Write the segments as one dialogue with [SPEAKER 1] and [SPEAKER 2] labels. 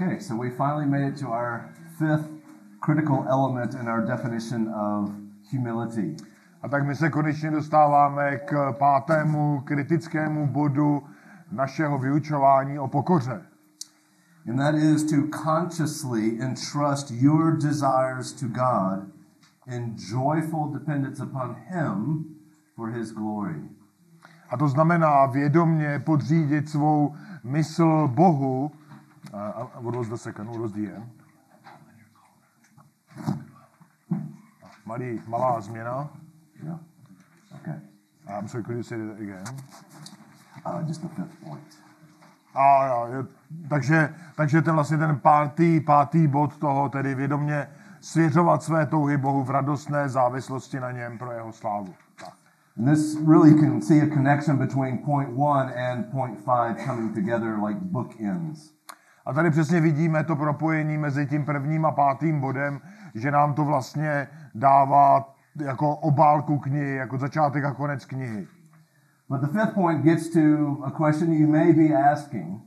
[SPEAKER 1] Okay, so we finally made it to our fifth critical element in our definition of humility.
[SPEAKER 2] A tak my se konečně dostáváme k pátému kritickému bodu našeho vyučování o pokoře.
[SPEAKER 1] And that is to consciously entrust your desires to God in joyful dependence upon Him for His glory.
[SPEAKER 2] A to znamená vědomně podřídit svou mysl Bohu. Uh, what was the second? What was the end? Malý, malá změna.
[SPEAKER 1] Yeah. Okay.
[SPEAKER 2] I'm sorry, could you say that again?
[SPEAKER 1] Uh, just the fifth point.
[SPEAKER 2] A, jo, je, takže, takže ten vlastně ten pátý, pátý bod toho, tedy vědomě svěřovat své touhy Bohu v radostné závislosti na něm pro jeho slávu. Tak.
[SPEAKER 1] And this really can see a connection between point one and point five coming together like bookends.
[SPEAKER 2] A tady přesně vidíme to propojení mezi tím prvním a pátým bodem, že nám to vlastně dává jako obálku knihy, jako začátek a konec knihy.
[SPEAKER 1] But the fifth point gets to a question you may be asking.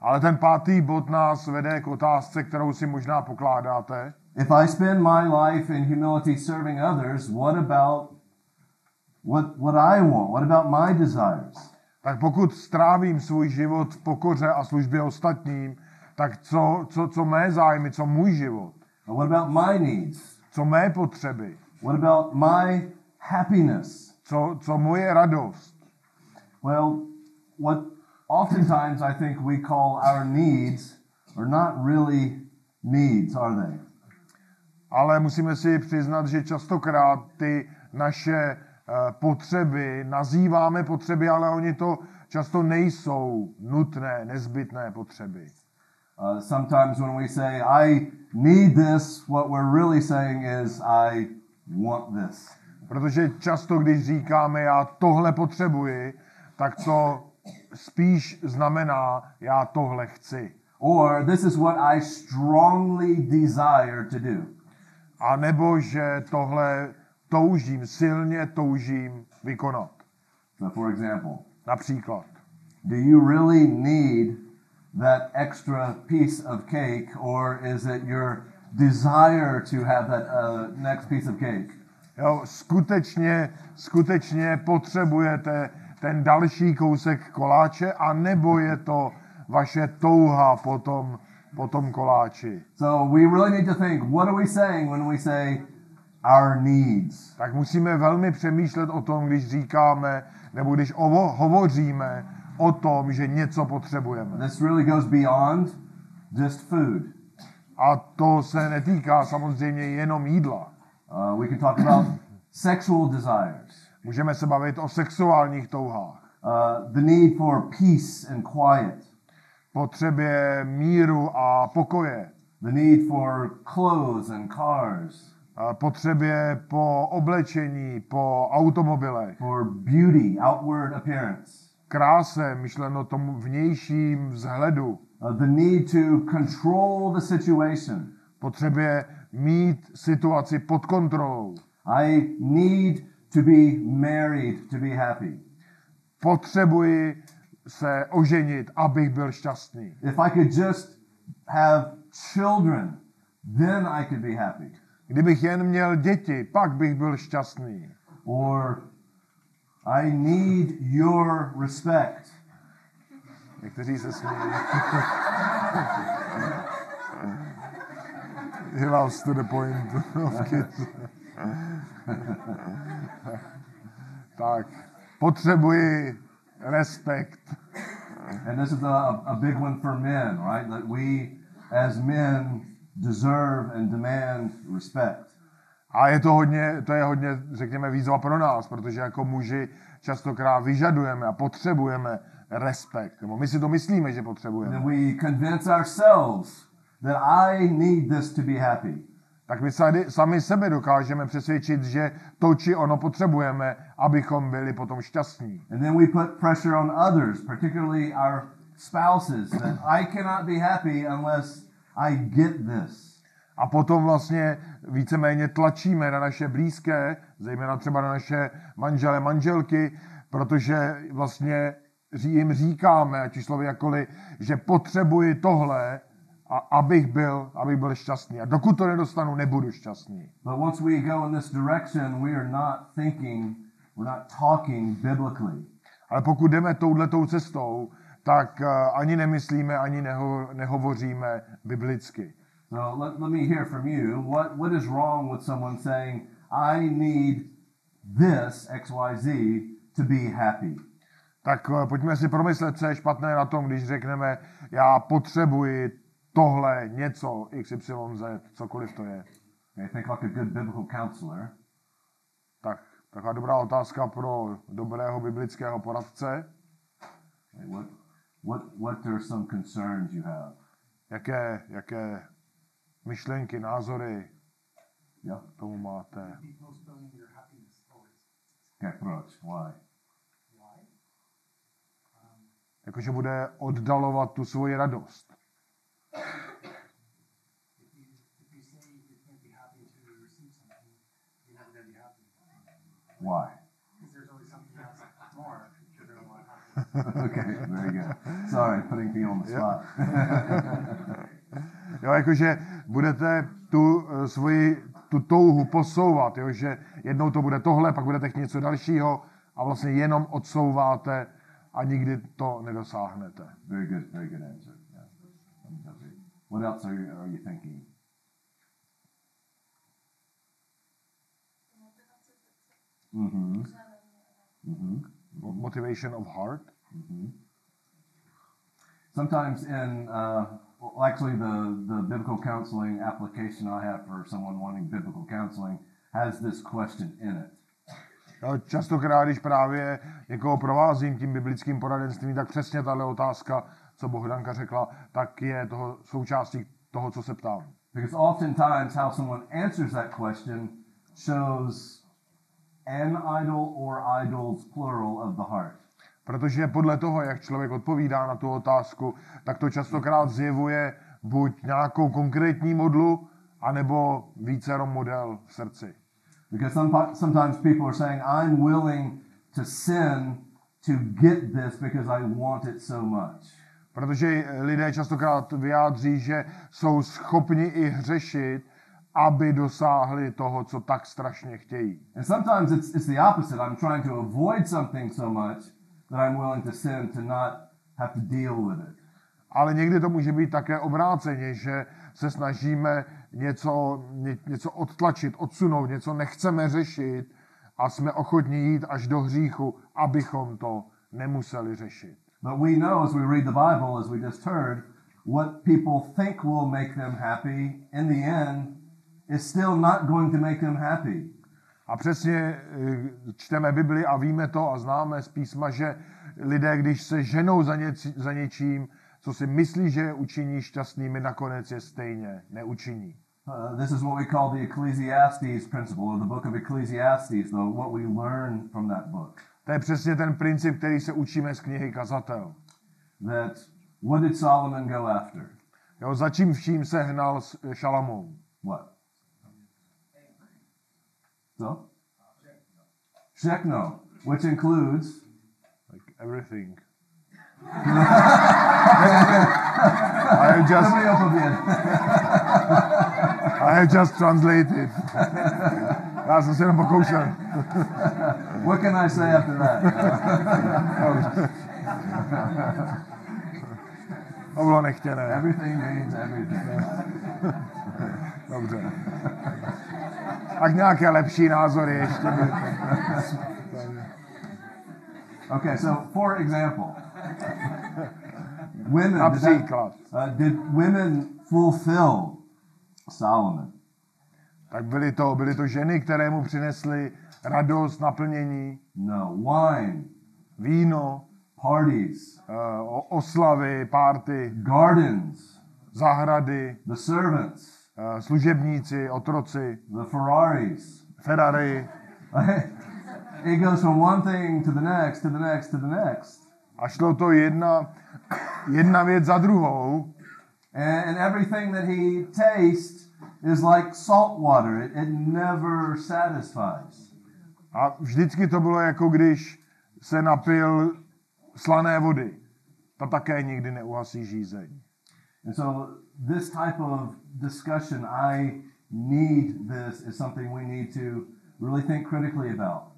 [SPEAKER 2] Ale ten pátý bod nás vede k otázce, kterou si možná pokládáte.
[SPEAKER 1] If I spend my life in humility serving others, what about what, what I want? What about my desires?
[SPEAKER 2] Tak pokud strávím svůj život v pokoře a službě ostatním, tak co, co, co mé zájmy, co můj život,
[SPEAKER 1] what about my needs?
[SPEAKER 2] co mé potřeby,
[SPEAKER 1] What about my happiness?
[SPEAKER 2] co, co moje radost.
[SPEAKER 1] Well, what oftentimes I think we call our needs are not really needs, are they?
[SPEAKER 2] Ale musíme si přiznat, že častokrát ty naše eh, potřeby nazýváme potřeby, ale oni to často nejsou nutné, nezbytné potřeby.
[SPEAKER 1] Uh, sometimes when we say, I need this, what we're really saying is, I want this.
[SPEAKER 2] Protože často, když říkáme, já tohle potřebuji, tak to spíš znamená, já tohle chci.
[SPEAKER 1] Or, this is what I strongly desire to do.
[SPEAKER 2] A nebo, že tohle toužím, silně toužím vykonat.
[SPEAKER 1] So, for example,
[SPEAKER 2] Například,
[SPEAKER 1] do you really need that extra piece of cake, or is it your desire to have that uh, next piece of cake?
[SPEAKER 2] jo, skutečně, skutečně potřebujete ten další kousek koláče, a nebo je to vaše touha po tom, po tom koláči.
[SPEAKER 1] So, we really need to think what are we saying when we say our needs?
[SPEAKER 2] Tak musíme velmi přemýšlet o tom, když říkáme, nebo když ovo, hovoříme o tom, že něco potřebujeme.
[SPEAKER 1] This really goes beyond just food.
[SPEAKER 2] A to se netýká samozřejmě jenom jídla.
[SPEAKER 1] Uh, we can talk about sexual desires,
[SPEAKER 2] Můžeme se bavit o sexuálních touhách,
[SPEAKER 1] uh, the need for peace and quiet,
[SPEAKER 2] potřebě míru a pokoje,
[SPEAKER 1] the need for clothes and cars,
[SPEAKER 2] a potřebě po oblečení, po automobilech,
[SPEAKER 1] for beauty, outward appearance,
[SPEAKER 2] kráse, myšleno tomu vnějším vzhledu,
[SPEAKER 1] uh, the need to control the situation.
[SPEAKER 2] potřebě mít situaci pod kontrolou,
[SPEAKER 1] I need to be married to be happy.
[SPEAKER 2] potřebuji se oženit, abych byl šťastný.
[SPEAKER 1] If I could just have children, then I could be happy.
[SPEAKER 2] Kdybych jen měl děti, pak bych byl šťastný.
[SPEAKER 1] Or I need your respect.
[SPEAKER 2] Někteří se smějí. He loves to the point of kids. tak, potřebuji respekt.
[SPEAKER 1] And this is a, a big one for men, right? That we as men deserve and demand respect.
[SPEAKER 2] A je to hodně, to je hodně, řekněme, výzva pro nás, protože jako muži častokrát vyžadujeme a potřebujeme respekt. Nebo my si to myslíme, že
[SPEAKER 1] And
[SPEAKER 2] potřebujeme.
[SPEAKER 1] then we convince ourselves that I need this to be happy.
[SPEAKER 2] Tak my sami, sami sebe dokážeme přesvědčit, že to či ono potřebujeme, abychom byli potom šťastní.
[SPEAKER 1] And then we put pressure on others, particularly our spouses, that I cannot be happy unless I get this.
[SPEAKER 2] A potom vlastně víceméně tlačíme na naše blízké, zejména třeba na naše manžele, manželky, protože vlastně jim říkáme, ať už slovy jakkoliv, že potřebuji tohle, a abych byl, abych byl šťastný. A dokud to nedostanu, nebudu šťastný.
[SPEAKER 1] But once we go in this direction, we are not thinking, we're not talking biblically.
[SPEAKER 2] Ale pokud jdeme touhletou cestou, tak uh, ani nemyslíme, ani neho, nehovoříme biblicky.
[SPEAKER 1] So let, let me hear from you. What, what is wrong with someone saying, I need this, XYZ, to be happy?
[SPEAKER 2] Tak uh, pojďme si promyslet, co je špatné na tom, když řekneme, já potřebuji tohle, něco, XYZ, cokoliv to je.
[SPEAKER 1] Okay, think like a good biblical counselor.
[SPEAKER 2] Tak, taková dobrá otázka pro dobrého biblického poradce.
[SPEAKER 1] Okay, what, what, what are some concerns you have?
[SPEAKER 2] Jaké, jaké myšlenky, názory
[SPEAKER 1] Yeah.
[SPEAKER 2] tomu máte?
[SPEAKER 1] Okay, proč? Why?
[SPEAKER 2] Jakože bude oddalovat tu svoji radost.
[SPEAKER 1] Why? okay, very good. Sorry, putting me on the spot.
[SPEAKER 2] Jo, jakože budete tu eh, svoji tu touhu posouvat, jo, že jednou to bude tohle, pak budete chtít něco dalšího a vlastně jenom odsouváte a nikdy to nedosáhnete.
[SPEAKER 1] very good, very good answer. Yeah. What else are you, are you thinking? Mm-hmm. Mm-hmm.
[SPEAKER 2] Mo- Motivation of heart.
[SPEAKER 1] Sometimes in, uh, well, actually, the, the biblical counseling application I have for someone wanting biblical counseling has this question in it.
[SPEAKER 2] Častokrát, když právě někoho provázím tím biblickým poradenstvím, tak přesně tahle otázka, co Bohdanka řekla, tak je toho součástí toho, co se ptám.
[SPEAKER 1] Because oftentimes, how someone answers that question shows an idol or idols, plural, of the heart.
[SPEAKER 2] Protože podle toho, jak člověk odpovídá na tu otázku, tak to častokrát zjevuje buď nějakou konkrétní modlu, anebo vícero model v srdci.
[SPEAKER 1] Because some, sometimes people are saying, I'm willing to sin to get this because I want it so much.
[SPEAKER 2] Protože lidé častokrát vyjádří, že jsou schopni i hřešit, aby dosáhli toho, co tak strašně chtějí.
[SPEAKER 1] And sometimes it's, it's the opposite. I'm trying to avoid something so much that I'm willing to sin to not have to deal with it.
[SPEAKER 2] Ale někdy to může být také obráceně, že se snažíme něco, ně, něco odtlačit, odsunout, něco nechceme řešit a jsme ochotní jít až do hříchu, abychom to nemuseli řešit.
[SPEAKER 1] But we know as we read the Bible, as we just heard, what people think will make them happy in the end is still not going to make them happy.
[SPEAKER 2] A přesně eh, čteme Bibli a víme to a známe z písma, že lidé, když se ženou za, něc, za něčím, co si myslí, že je učiní šťastnými, nakonec je stejně neučiní.
[SPEAKER 1] Uh, this is what we call the Ecclesiastes principle, or the book of Ecclesiastes, the, what we learn from that book.
[SPEAKER 2] To je přesně ten princip, který se učíme z knihy Kazatel.
[SPEAKER 1] That what did Solomon go after?
[SPEAKER 2] Jo, za čím vším se hnal Šalamoun?
[SPEAKER 1] What? So? Shechno, which includes
[SPEAKER 2] Like everything. I have just. I just translated. That's se jenom.
[SPEAKER 1] What can I say after that?
[SPEAKER 2] To bylo nechtěné.
[SPEAKER 1] Everything means everything.
[SPEAKER 2] Dobře. Tak nějaké lepší názory ještě.
[SPEAKER 1] Okay, so for example, women did, that- uh, did women fulfill Solomon?
[SPEAKER 2] Tak byly to, byly to ženy, které mu přinesly radost, naplnění,
[SPEAKER 1] No. Wine,
[SPEAKER 2] víno,
[SPEAKER 1] parties,
[SPEAKER 2] o- oslavy, párty,
[SPEAKER 1] gardens,
[SPEAKER 2] zahrady,
[SPEAKER 1] the servants,
[SPEAKER 2] služebníci, otroci,
[SPEAKER 1] the Ferraris.
[SPEAKER 2] Ferrari.
[SPEAKER 1] it goes from one thing to the next, to the next, to the next.
[SPEAKER 2] A šlo to jedna, jedna věc za druhou.
[SPEAKER 1] And, and everything that he tastes is like salt water. It, it never satisfies.
[SPEAKER 2] A vždycky to bylo jako když se napil slané vody. Ta také nikdy neuhasí žízeň.
[SPEAKER 1] And so this type of discussion, I need this, is something we need to really think critically about.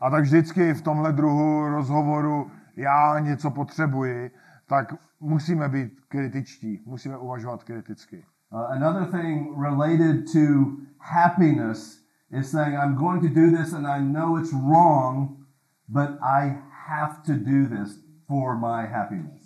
[SPEAKER 2] A tak vždycky v tomhle druhu rozhovoru já něco potřebuji, tak musíme být kritičtí, musíme uvažovat kriticky.
[SPEAKER 1] Uh, another thing related to happiness is saying, I'm going to do this and I know it's wrong, but I have to do this for my happiness.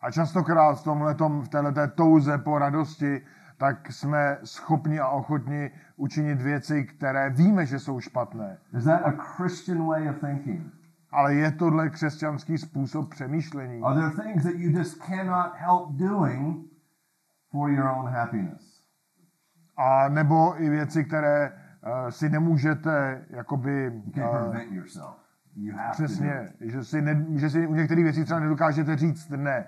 [SPEAKER 2] A častokrát v tomhletom, v této touze po radosti, tak jsme schopni a ochotni učinit věci, které víme, že jsou špatné.
[SPEAKER 1] Is that a Christian way of thinking?
[SPEAKER 2] Ale je tohle křesťanský způsob přemýšlení?
[SPEAKER 1] Are there things that you just cannot help doing for your own happiness?
[SPEAKER 2] A nebo i věci, které uh, si nemůžete jakoby... Uh.
[SPEAKER 1] You have to. do
[SPEAKER 2] přesně, že si, ne, že si u některých věcí třeba nedokážete říct ne.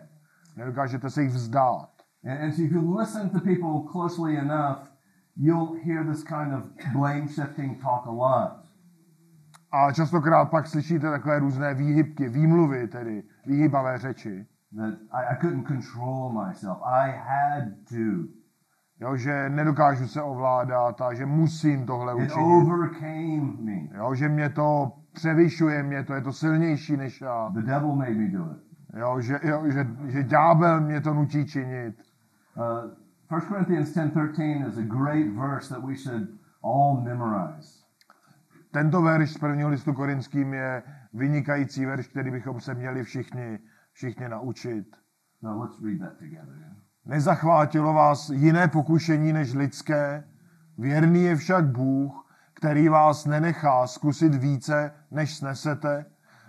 [SPEAKER 2] Nedokážete se jich vzdát.
[SPEAKER 1] And, and so if you listen to people closely enough, you'll hear this kind of blame shifting talk a lot.
[SPEAKER 2] A častokrát pak slyšíte takové různé výhybky, výmluvy tedy, výhybavé řeči.
[SPEAKER 1] That I, I couldn't control myself. I had to.
[SPEAKER 2] Jo, že nedokážu se ovládat a že musím tohle
[SPEAKER 1] It
[SPEAKER 2] učinit. Jo, že mě to převyšuje, mě to je to silnější než já.
[SPEAKER 1] The devil made me do it.
[SPEAKER 2] Jo, že, jo, že, že ďábel mě to nutí činit.
[SPEAKER 1] Uh, 1 Corinthians 10:13 is a great verse that we should all memorize.
[SPEAKER 2] Tento verš z prvního listu korinským je vynikající verš, který bychom se měli všichni, všichni naučit.
[SPEAKER 1] Now let's read that together.
[SPEAKER 2] Nezachvátilo vás jiné pokušení než lidské, věrný je však Bůh, který vás nenechá zkusit více, než snesete,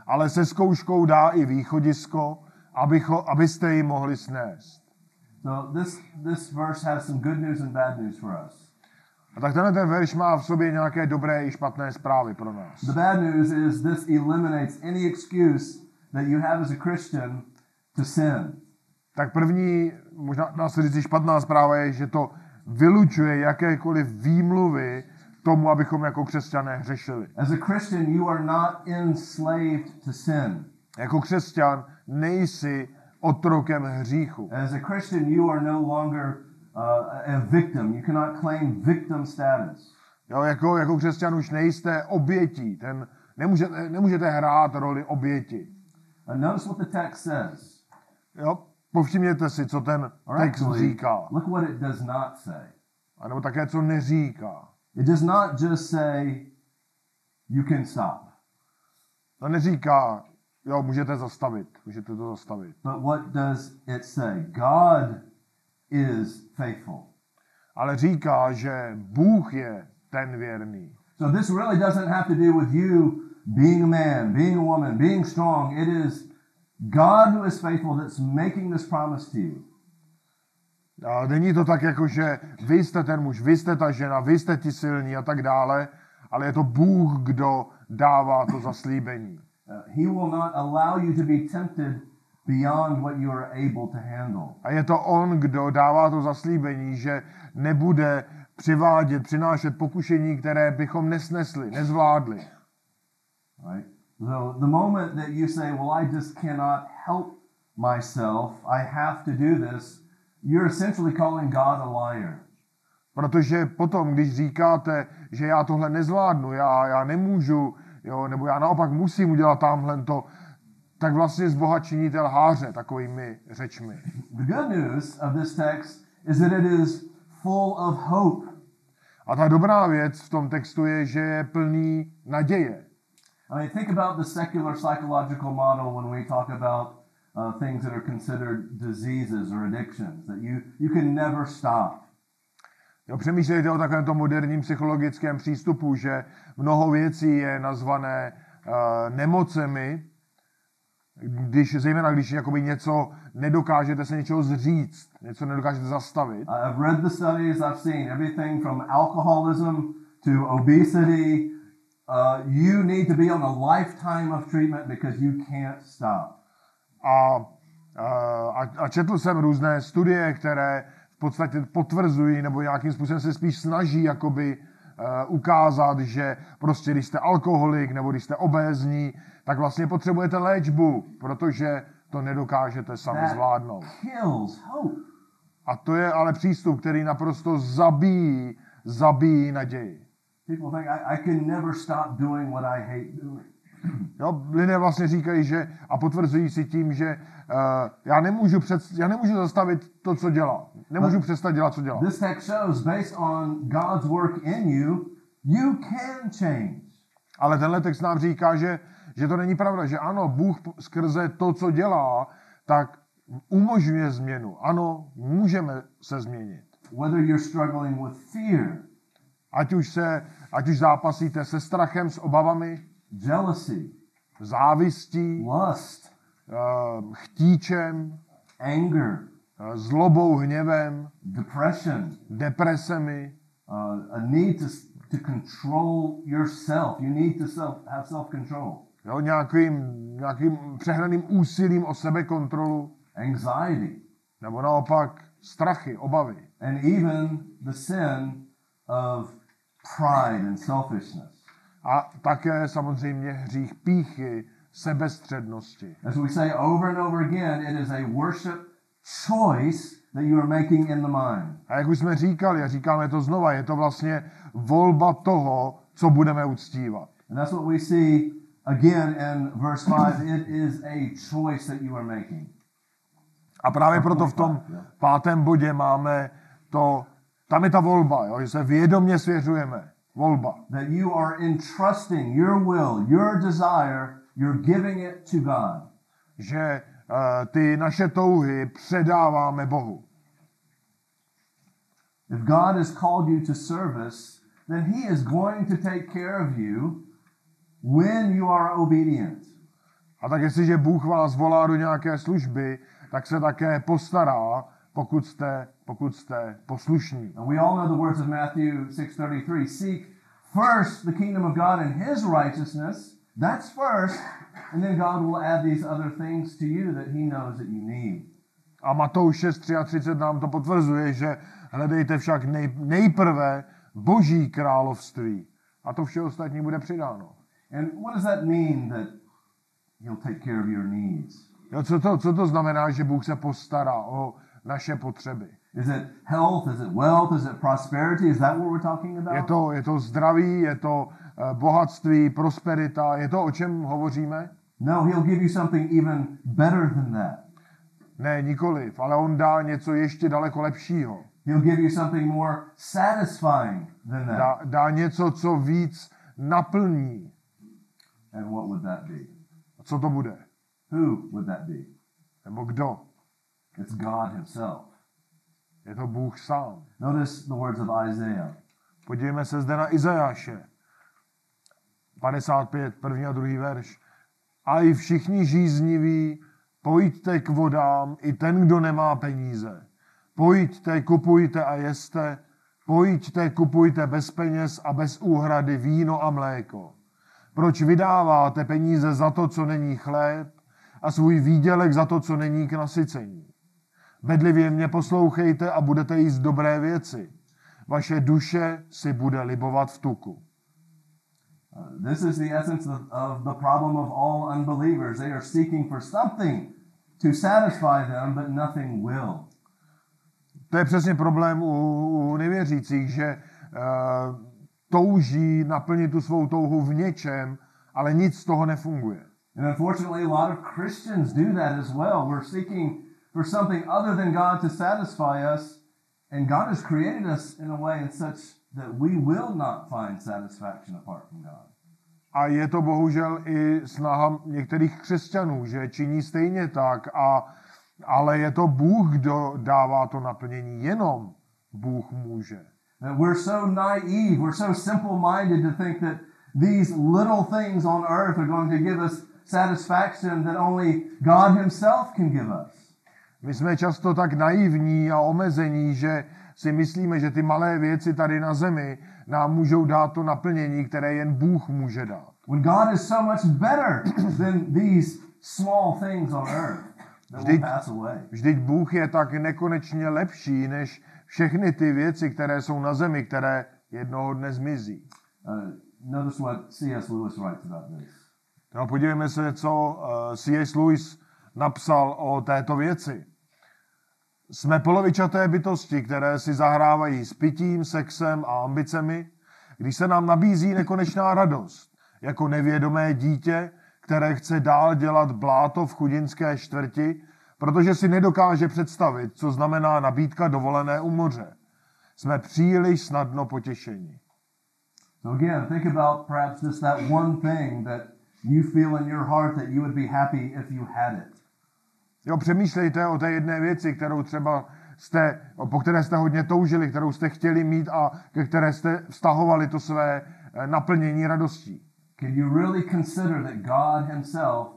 [SPEAKER 2] ale se zkouškou dá i východisko, abycho, abyste ji mohli snést.
[SPEAKER 1] So this this verse has some good news and bad news for us.
[SPEAKER 2] A tak tenhle ten verš má v sobě nějaké dobré i špatné zprávy pro nás.
[SPEAKER 1] The bad news is this eliminates any excuse that you have as a Christian to sin.
[SPEAKER 2] Tak první, možná dá se říct, špatná zpráva je, že to vylučuje jakékoliv výmluvy tomu, abychom jako křesťané hřešili.
[SPEAKER 1] As a Christian, you are not enslaved to sin.
[SPEAKER 2] Jako křesťan nejsi otrokem hříchu.
[SPEAKER 1] As a Christian, you are no longer uh, a victim. You cannot claim victim status.
[SPEAKER 2] Jo, jako, jako křesťan už nejste obětí. Ten, nemůžete, nemůžete hrát roli oběti.
[SPEAKER 1] And notice what the text says.
[SPEAKER 2] Jo? Povšimněte si, co ten text říká.
[SPEAKER 1] look what it does not say.
[SPEAKER 2] A nebo také, co neříká.
[SPEAKER 1] It does not just say you can stop,
[SPEAKER 2] To neříká, jo, můžete zastavit, můžete to zastavit.
[SPEAKER 1] but what does it say? God is faithful.
[SPEAKER 2] Ale říká, že Bůh je ten věrný.
[SPEAKER 1] So this really doesn't have to do with you being a man, being a woman, being strong. It is God who is faithful that's making this promise to you.
[SPEAKER 2] A není to tak, jako že vy jste ten muž, vy jste ta žena, vy jste ti silní a tak dále, ale je to Bůh, kdo dává to zaslíbení.
[SPEAKER 1] Uh, he will not allow you to be tempted beyond what you are able to handle.
[SPEAKER 2] A je to on, kdo dává to zaslíbení, že nebude přivádět, přinášet pokušení, které bychom nesnesli, nezvládli.
[SPEAKER 1] Right? So the moment that you say, "Well, I just cannot help myself. I have to do this," you're essentially calling God a liar.
[SPEAKER 2] Protože potom, když říkáte, že já tohle nezvládnu, já, já nemůžu, jo, nebo já naopak musím udělat tamhle to, tak vlastně z Boha činíte lháře takovými řečmi.
[SPEAKER 1] The good news of this text is that it is full of hope.
[SPEAKER 2] A ta dobrá věc v tom textu je, že je plný naděje.
[SPEAKER 1] I mean, think about the secular psychological model when we talk about uh, things that are considered diseases or addictions that you, you can never stop.
[SPEAKER 2] Jo, přemýšlejte o takovém tom moderním psychologickém přístupu, že mnoho věcí je nazvané uh, nemocemi, když, zejména když jakoby něco nedokážete se něčeho zříct, něco nedokážete zastavit.
[SPEAKER 1] I've read the studies, I've seen everything from alcoholism to obesity. Uh, you need to be on a lifetime of treatment because you can't stop.
[SPEAKER 2] A, a, a četl jsem různé studie, které v podstatě potvrzují nebo nějakým způsobem se spíš snaží jakoby uh, ukázat, že prostě když jste alkoholik nebo když jste obézní, tak vlastně potřebujete léčbu, protože to nedokážete sami zvládnout. A to je ale přístup, který naprosto zabíjí, zabíjí naději.
[SPEAKER 1] People think I, I can never stop doing what I hate doing.
[SPEAKER 2] Jo, lidé vlastně říkají, že a potvrzují si tím, že uh, já, nemůžu před, já nemůžu zastavit to, co dělá. Nemůžu přestat dělat, co dělá.
[SPEAKER 1] This text shows, based on God's work in you, you can change.
[SPEAKER 2] Ale tenhle text nám říká, že, že to není pravda, že ano, Bůh skrze to, co dělá, tak umožňuje změnu. Ano, můžeme se změnit.
[SPEAKER 1] Whether you're struggling with fear,
[SPEAKER 2] Ať už, se, ať už zápasíte se strachem, s obavami,
[SPEAKER 1] jealousy,
[SPEAKER 2] závistí,
[SPEAKER 1] lust,
[SPEAKER 2] uh, chtíčem,
[SPEAKER 1] anger,
[SPEAKER 2] uh, zlobou, hněvem,
[SPEAKER 1] depression,
[SPEAKER 2] depresemi,
[SPEAKER 1] uh, a need to, to control yourself. You need to self, have self-control.
[SPEAKER 2] jo, nějakým, nějakým přehnaným úsilím o sebekontrolu,
[SPEAKER 1] Anxiety,
[SPEAKER 2] nebo naopak strachy, obavy.
[SPEAKER 1] and even the sin of pride and selfishness.
[SPEAKER 2] A také samozřejmě hřích píchy, sebestřednosti.
[SPEAKER 1] As we say over and over again, it is a worship choice that you are making in the mind.
[SPEAKER 2] A jak už jsme říkali, a říkáme to znova, je to vlastně volba toho, co budeme uctívat.
[SPEAKER 1] And that's what we see again in verse 5. It is a choice that you are making.
[SPEAKER 2] A právě proto v tom pátém bodě máme to, tam je ta volba, jo, že se vědomě svěřujeme. Volba.
[SPEAKER 1] That you are entrusting your will, your desire, you're giving it to God.
[SPEAKER 2] Že uh, ty naše touhy předáváme Bohu.
[SPEAKER 1] If God has called you to service, then He is going to take care of you when you are obedient.
[SPEAKER 2] A tak jestliže Bůh vás volá do nějaké služby, tak se také postará, pokud jste, pokud jste poslušní.
[SPEAKER 1] And we all know the words of Matthew 6:33. Seek first the kingdom of God and his righteousness. That's first, and then God will add these other things to you that he knows that you need.
[SPEAKER 2] A Matouš 6.33 nám to potvrzuje, že hledejte však nej, nejprve boží království. A to vše ostatní bude přidáno.
[SPEAKER 1] And what does that mean that he'll take care of your needs?
[SPEAKER 2] Jo, co, to, co to znamená, že Bůh se postará o naše potřeby?
[SPEAKER 1] Is it health? Is it wealth? Is it prosperity? Is that what we're talking about?
[SPEAKER 2] Je to, je to zdraví, je to eh, bohatství, prosperita, je to, o čem hovoříme?
[SPEAKER 1] No, he'll give you something even better than that.
[SPEAKER 2] Ne, nikoliv, ale on dá něco ještě daleko lepšího.
[SPEAKER 1] He'll give you something more satisfying than that.
[SPEAKER 2] Dá, dá něco, co víc naplní.
[SPEAKER 1] And what would that be?
[SPEAKER 2] A co to bude?
[SPEAKER 1] Who would that be?
[SPEAKER 2] Nebo kdo?
[SPEAKER 1] It's God himself.
[SPEAKER 2] Je to Bůh sám.
[SPEAKER 1] Notice the words of Isaiah.
[SPEAKER 2] Podívejme se zde na Izajáše. 55, první a druhý verš. A i všichni žízniví, pojďte k vodám, i ten, kdo nemá peníze. Pojďte, kupujte a jeste, pojďte, kupujte bez peněz a bez úhrady víno a mléko. Proč vydáváte peníze za to, co není chléb, a svůj výdělek za to, co není k nasycení? Bedlivě mě poslouchejte a budete jíst dobré věci. Vaše duše si bude libovat v tuku.
[SPEAKER 1] This is the essence of, of the problem of all unbelievers. They are seeking for something to satisfy them, but nothing will.
[SPEAKER 2] To je přesně problém u, u nevěřících, že uh, touží naplnit tu svou touhu v něčem, ale nic z toho nefunguje.
[SPEAKER 1] And unfortunately, a lot of Christians do that as well. We're seeking for something other than God to satisfy us, and God has created us in a way and such that we will not find satisfaction apart from God.
[SPEAKER 2] A je to bohužel i snaha některých křesťanů, že činí stejně tak, a, ale je to Bůh, kdo dává to naplnění. Jenom Bůh může.
[SPEAKER 1] That we're so naive, we're so simple minded to think that these little things on earth are going to give us satisfaction that only God Himself can give us.
[SPEAKER 2] My jsme často tak naivní a omezení, že si myslíme, že ty malé věci tady na zemi nám můžou dát to naplnění, které jen Bůh může dát.
[SPEAKER 1] When God is so much better than these small things on earth
[SPEAKER 2] Vždyť-. Vždyť Bůh je tak nekonečně lepší než všechny ty věci, které jsou na zemi, které jednoho dne zmizí.
[SPEAKER 1] Uh, notice what C.S. Lewis writes about this.
[SPEAKER 2] No, podívejme se, co uh, C.S. Lewis napsal o této věci. Jsme polovičaté bytosti, které si zahrávají s pitím, sexem a ambicemi, když se nám nabízí nekonečná radost, jako nevědomé dítě, které chce dál dělat bláto v chudinské čtvrti, protože si nedokáže představit, co znamená nabídka dovolené u moře. Jsme příliš snadno potěšení.
[SPEAKER 1] So again, think about perhaps just that one thing that you feel in your heart that you would be happy if you had it.
[SPEAKER 2] Jo, přemýšlejte o té jedné věci, kterou třeba jste, po které jste hodně toužili, kterou jste chtěli mít a ke které jste vztahovali to své eh, naplnění radostí.
[SPEAKER 1] Can you really consider that God Himself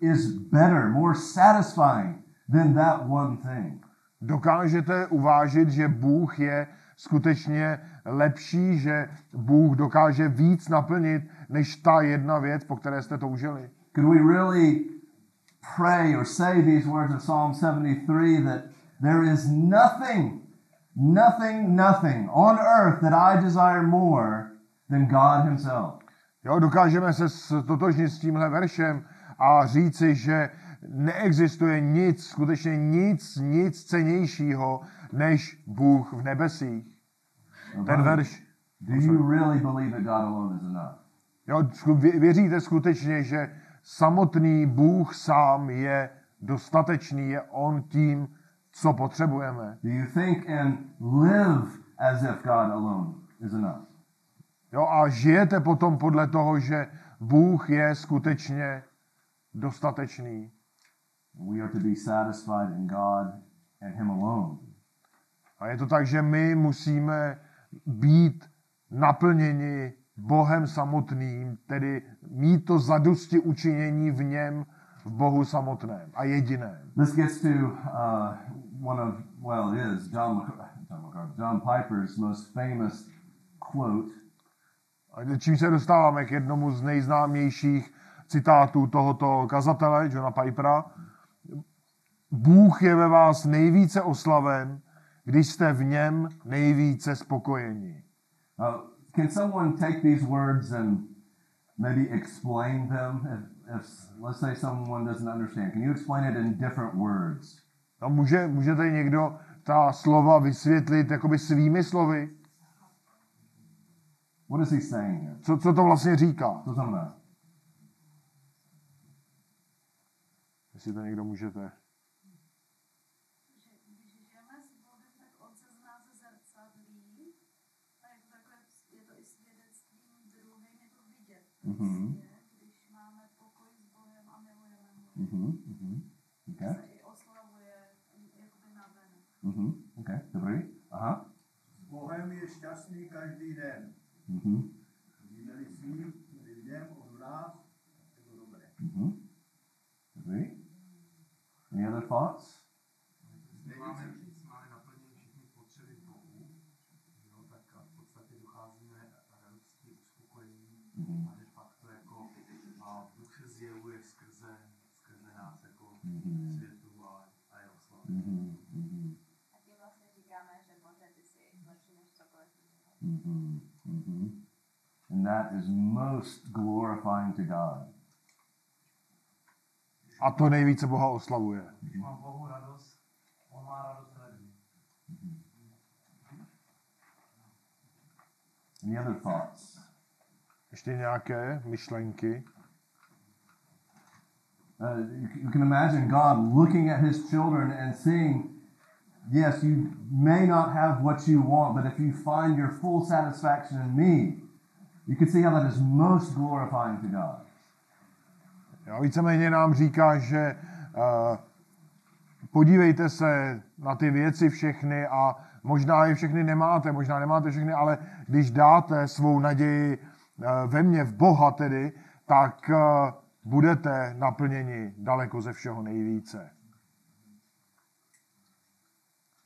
[SPEAKER 1] is better, more satisfying than that one thing?
[SPEAKER 2] Dokážete uvážit, že Bůh je skutečně lepší, že Bůh dokáže víc naplnit, než ta jedna věc, po které jste toužili?
[SPEAKER 1] Could we really pray or say these words of Psalm 73 that there is nothing, nothing, nothing on earth that I desire more than God Himself?
[SPEAKER 2] Jo, dokážeme se stotožnit s tímhle veršem a říci, že neexistuje nic, skutečně nic, nic cenějšího, než Bůh v nebesích. Ten verš.
[SPEAKER 1] Do you really believe that God alone is enough?
[SPEAKER 2] Jo, věříte skutečně, že samotný Bůh sám je dostatečný, je On tím, co potřebujeme.
[SPEAKER 1] Do you think and live as if God alone is enough?
[SPEAKER 2] Jo, a žijete potom podle toho, že Bůh je skutečně dostatečný.
[SPEAKER 1] We are to be satisfied in God and Him alone.
[SPEAKER 2] A je to tak, že my musíme být naplněni Bohem samotným, tedy mít to zadosti učinění v něm, v Bohu samotném a jediném.
[SPEAKER 1] This gets to uh, one of, well, it is John, John, John Piper's most famous quote.
[SPEAKER 2] A čím se dostáváme k jednomu z nejznámějších citátů tohoto kazatele, Johna Pipera. Bůh je ve vás nejvíce oslaven, když jste v něm nejvíce spokojeni.
[SPEAKER 1] Uh, can someone take these words and maybe explain them? If, if, let's say someone doesn't understand, can you explain it in different words?
[SPEAKER 2] A může, můžete někdo ta slova vysvětlit jakoby svými slovy?
[SPEAKER 1] What is he saying here?
[SPEAKER 2] Co, co to vlastně říká?
[SPEAKER 1] Co znamená?
[SPEAKER 2] Jestli to někdo můžete.
[SPEAKER 1] Mm-hmm. Mm-hmm. Okay.
[SPEAKER 3] se i oslavuje jakoby na ven.
[SPEAKER 1] Mm-hmm. Okay. Dobrý. Aha.
[SPEAKER 4] Bohem je šťastný každý den.
[SPEAKER 1] Mm-hmm.
[SPEAKER 4] Vidíme-li svým lidem od nás, je to dobré.
[SPEAKER 1] Mm-hmm. Dobrý. Any other thoughts?
[SPEAKER 5] Máme, máme naplněny všechny potřeby Bohu, jo, tak a v podstatě docházíme radosti, uspokojení
[SPEAKER 1] Mhm.
[SPEAKER 5] a de facto jako a Bůh se zjevuje skrze, skrze nás jako
[SPEAKER 1] Mhm.
[SPEAKER 5] světu a, a je oslaven.
[SPEAKER 1] Mm-hmm. Mm-hmm.
[SPEAKER 6] A tím vlastně říkáme, že Bože, ty jsi lepší než cokoliv jiného.
[SPEAKER 1] Mm-hmm. Mm-hmm. And that is most glorifying to God.
[SPEAKER 2] A to nejvíce Boha oslavuje.
[SPEAKER 5] Když mám Bohu radost, On má radost ve mně.
[SPEAKER 1] Any other thoughts?
[SPEAKER 2] Ještě nějaké myšlenky?
[SPEAKER 1] Uh, you, you can imagine God looking at his children and seeing, yes, you may not have what you want, but if you find your full satisfaction in me, you can see how that is most glorifying to God.
[SPEAKER 2] Jo, víceméně nám říká, že uh, podívejte se na ty věci všechny a možná je všechny nemáte, možná nemáte všechny, ale když dáte svou naději uh, ve mně, v Boha tedy, tak uh, budete naplněni daleko ze všeho nejvíce.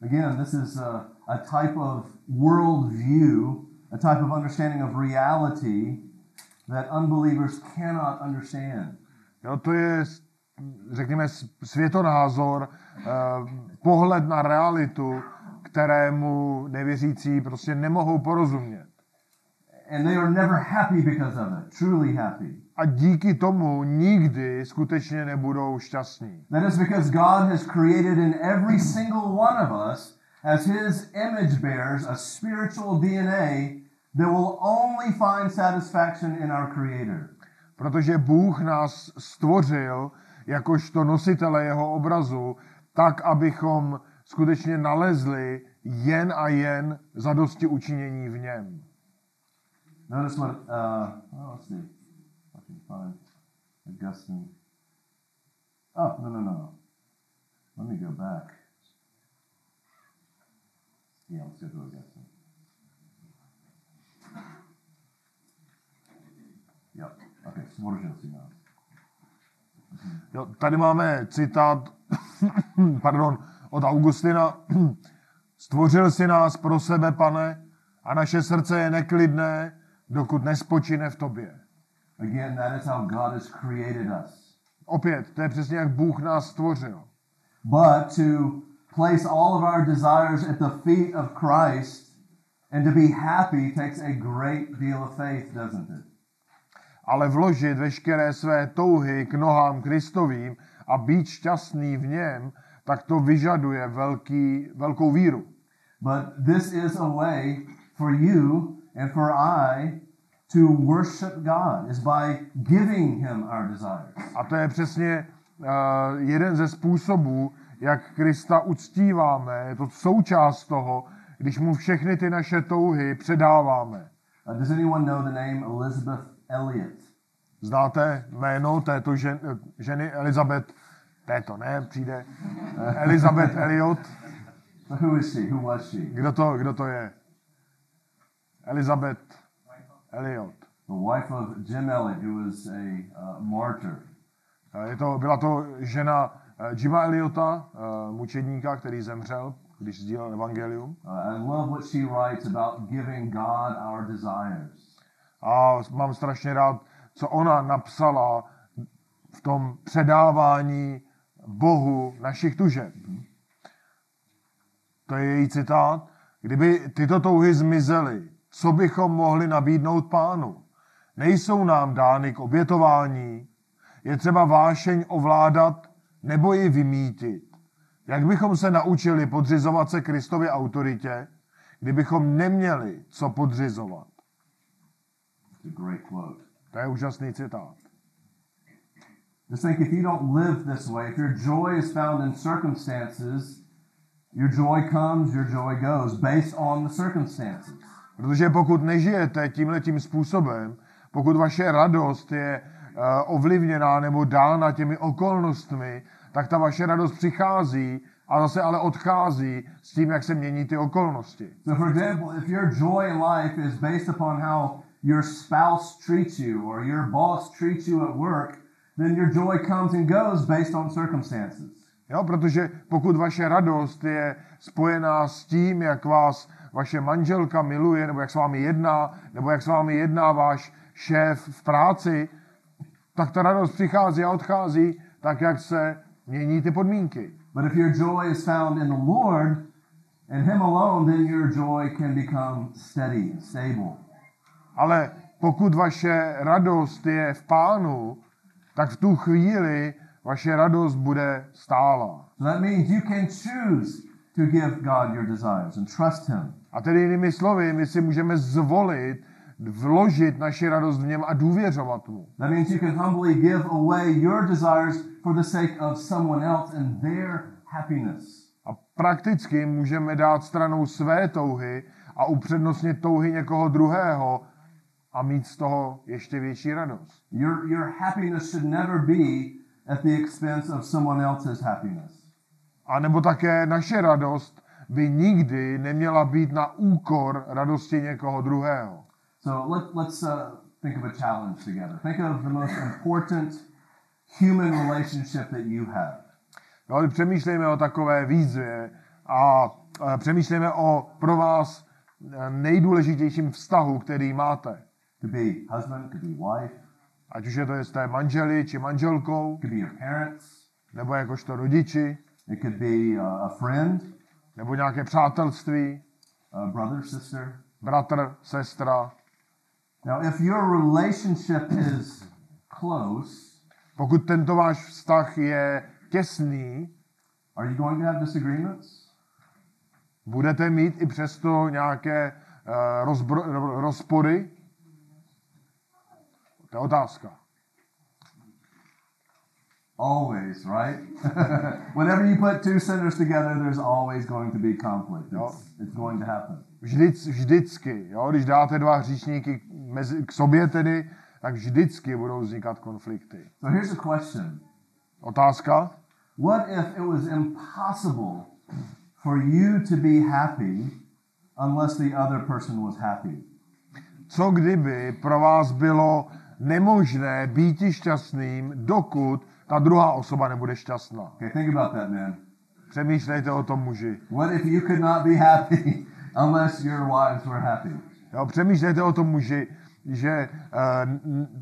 [SPEAKER 1] Again, this is a, a type of worldview, a type of understanding of reality that unbelievers cannot understand.
[SPEAKER 2] Jo, to je, řekněme, světonázor, eh, pohled na realitu, kterému nevěřící prostě nemohou porozumět.
[SPEAKER 1] And they are never happy because of it, truly happy.
[SPEAKER 2] A díky tomu nikdy skutečně nebudou šťastní.
[SPEAKER 1] That is because God has created in every single one of us, as His image bearers, a spiritual DNA that will only find satisfaction in our Creator.
[SPEAKER 2] Protože Bůh nás stvořil jakožto nositele jeho obrazu, tak, abychom skutečně nalezli jen a jen zadosti učinění v něm.
[SPEAKER 1] Notice what, uh, well, let's see. Find Augustine. Oh, no, no, no. Let me go back. Yeah, let's go to Augustine. Yep. Okay, stvořil si nás.
[SPEAKER 2] Jo, tady máme citát pardon, od Augustina. Stvořil si nás pro sebe, pane, a naše srdce je neklidné, dokud nespočine v tobě.
[SPEAKER 1] Again, that is how God has created us.
[SPEAKER 2] Opět, to je přesně jak Bůh nás stvořil.
[SPEAKER 1] But to place all of our desires at the feet of Christ and to be happy takes a great deal of faith, doesn't it?
[SPEAKER 2] Ale vložit veškeré své touhy k nohám Kristovým a být šťastný v něm, tak to vyžaduje velký, velkou víru.
[SPEAKER 1] But this is a way for you and for I to worship God is by giving him our desires.
[SPEAKER 2] A to je přesně uh, jeden ze způsobů, jak Krista uctíváme. Je to součást toho, když mu všechny ty naše touhy předáváme.
[SPEAKER 1] Uh, does anyone know the name Elizabeth Elliot?
[SPEAKER 2] Znáte jméno této žen, ženy Elizabeth, této ne, přijde, eh, Elizabeth Elliot.
[SPEAKER 1] So who is she? Who was she?
[SPEAKER 2] Kdo to, kdo to je? Elizabeth Elliot.
[SPEAKER 1] The wife of Jim Elliot, who was a uh, martyr.
[SPEAKER 2] Je to, byla to žena eh, Jima Eliota, eh, mučedníka, který zemřel, když sdílel evangelium.
[SPEAKER 1] Uh, I love what she writes about giving God our desires.
[SPEAKER 2] A mám strašně rád, co ona napsala v tom předávání Bohu našich tužeb. To je její citát. Kdyby tyto touhy zmizely, co bychom mohli nabídnout pánu? Nejsou nám dány k obětování, je třeba vášeň ovládat nebo ji vymítit. Jak bychom se naučili podřizovat se Kristově autoritě, kdybychom neměli co podřizovat? To je úžasný citát.
[SPEAKER 1] Just think if you don't live this way, if your joy is found in circumstances, your joy comes, your joy goes, based on the circumstances.
[SPEAKER 2] Protože pokud nežijete tímhle tím způsobem, pokud vaše radost je uh, ovlivněná nebo dána těmi okolnostmi, tak ta vaše radost přichází a zase ale odchází s tím, jak se mění ty okolnosti.
[SPEAKER 1] So, for example, if your joy in life is based upon how your spouse treats you or your boss treats you at work, then your joy comes and goes based on circumstances.
[SPEAKER 2] Jo, protože pokud vaše radost je spojená s tím, jak vás vaše manželka miluje, nebo jak s vámi jedná, nebo jak s vámi jedná váš šéf v práci, tak ta radost přichází a odchází tak, jak se mění ty podmínky.
[SPEAKER 1] But if your joy is found in the Lord and Him alone, then your joy can become steady stable.
[SPEAKER 2] Ale pokud vaše radost je v pánu, tak v tu chvíli vaše radost bude stála.
[SPEAKER 1] So that means you can choose to give God your desires and trust Him.
[SPEAKER 2] A tedy jinými slovy, my si můžeme zvolit, vložit naši radost v něm a důvěřovat mu.
[SPEAKER 1] That means you can humbly give away your desires for the sake of someone else and their happiness.
[SPEAKER 2] A prakticky můžeme dát stranou své touhy a upřednostnit touhy někoho druhého a mít z toho ještě větší radost.
[SPEAKER 1] Your, your happiness should never be at the expense of someone else's happiness.
[SPEAKER 2] A nebo také naše radost by nikdy neměla být na úkor radosti někoho druhého.
[SPEAKER 1] So let, let's uh, think of a challenge together. Think of the most important human relationship that you have.
[SPEAKER 2] No, přemýšlejme o takové výzvě a e, přemýšlejme o pro vás e, nejdůležitějším vztahu, který máte.
[SPEAKER 1] Could be husband, could be wife,
[SPEAKER 2] Ať už je to s té manželi či manželkou,
[SPEAKER 1] could be your parents,
[SPEAKER 2] nebo jakožto rodiči,
[SPEAKER 1] it could be uh, a friend,
[SPEAKER 2] nebo nějaké přátelství,
[SPEAKER 1] a brother, sister.
[SPEAKER 2] bratr, sestra.
[SPEAKER 1] Now, if your relationship is close,
[SPEAKER 2] pokud tento váš vztah je těsný,
[SPEAKER 1] are you going to have disagreements?
[SPEAKER 2] budete mít i přesto nějaké uh, rozbro, ro- rozpory? To je otázka.
[SPEAKER 1] Always, right? Whenever you put two sinners together, there's always going to be conflict. It's, it's going to happen.
[SPEAKER 2] Vždyc, vždycky, jo? když dáte dva hříšníky mezi, k sobě tedy, tak vždycky budou vznikat konflikty.
[SPEAKER 1] So here's a question
[SPEAKER 2] Otázka?
[SPEAKER 1] What if it was impossible for you to be happy unless the other person was happy?
[SPEAKER 2] Co kdyby pro vás bylo nemožné být šťastným, dokud ta druhá osoba nebude šťastná?
[SPEAKER 1] Okay, think about that, man.
[SPEAKER 2] Přemýšlejte o tom muži.
[SPEAKER 1] What if you could not be happy unless your wives were happy?
[SPEAKER 2] Jo, přemýšlejte o tom muži, že uh,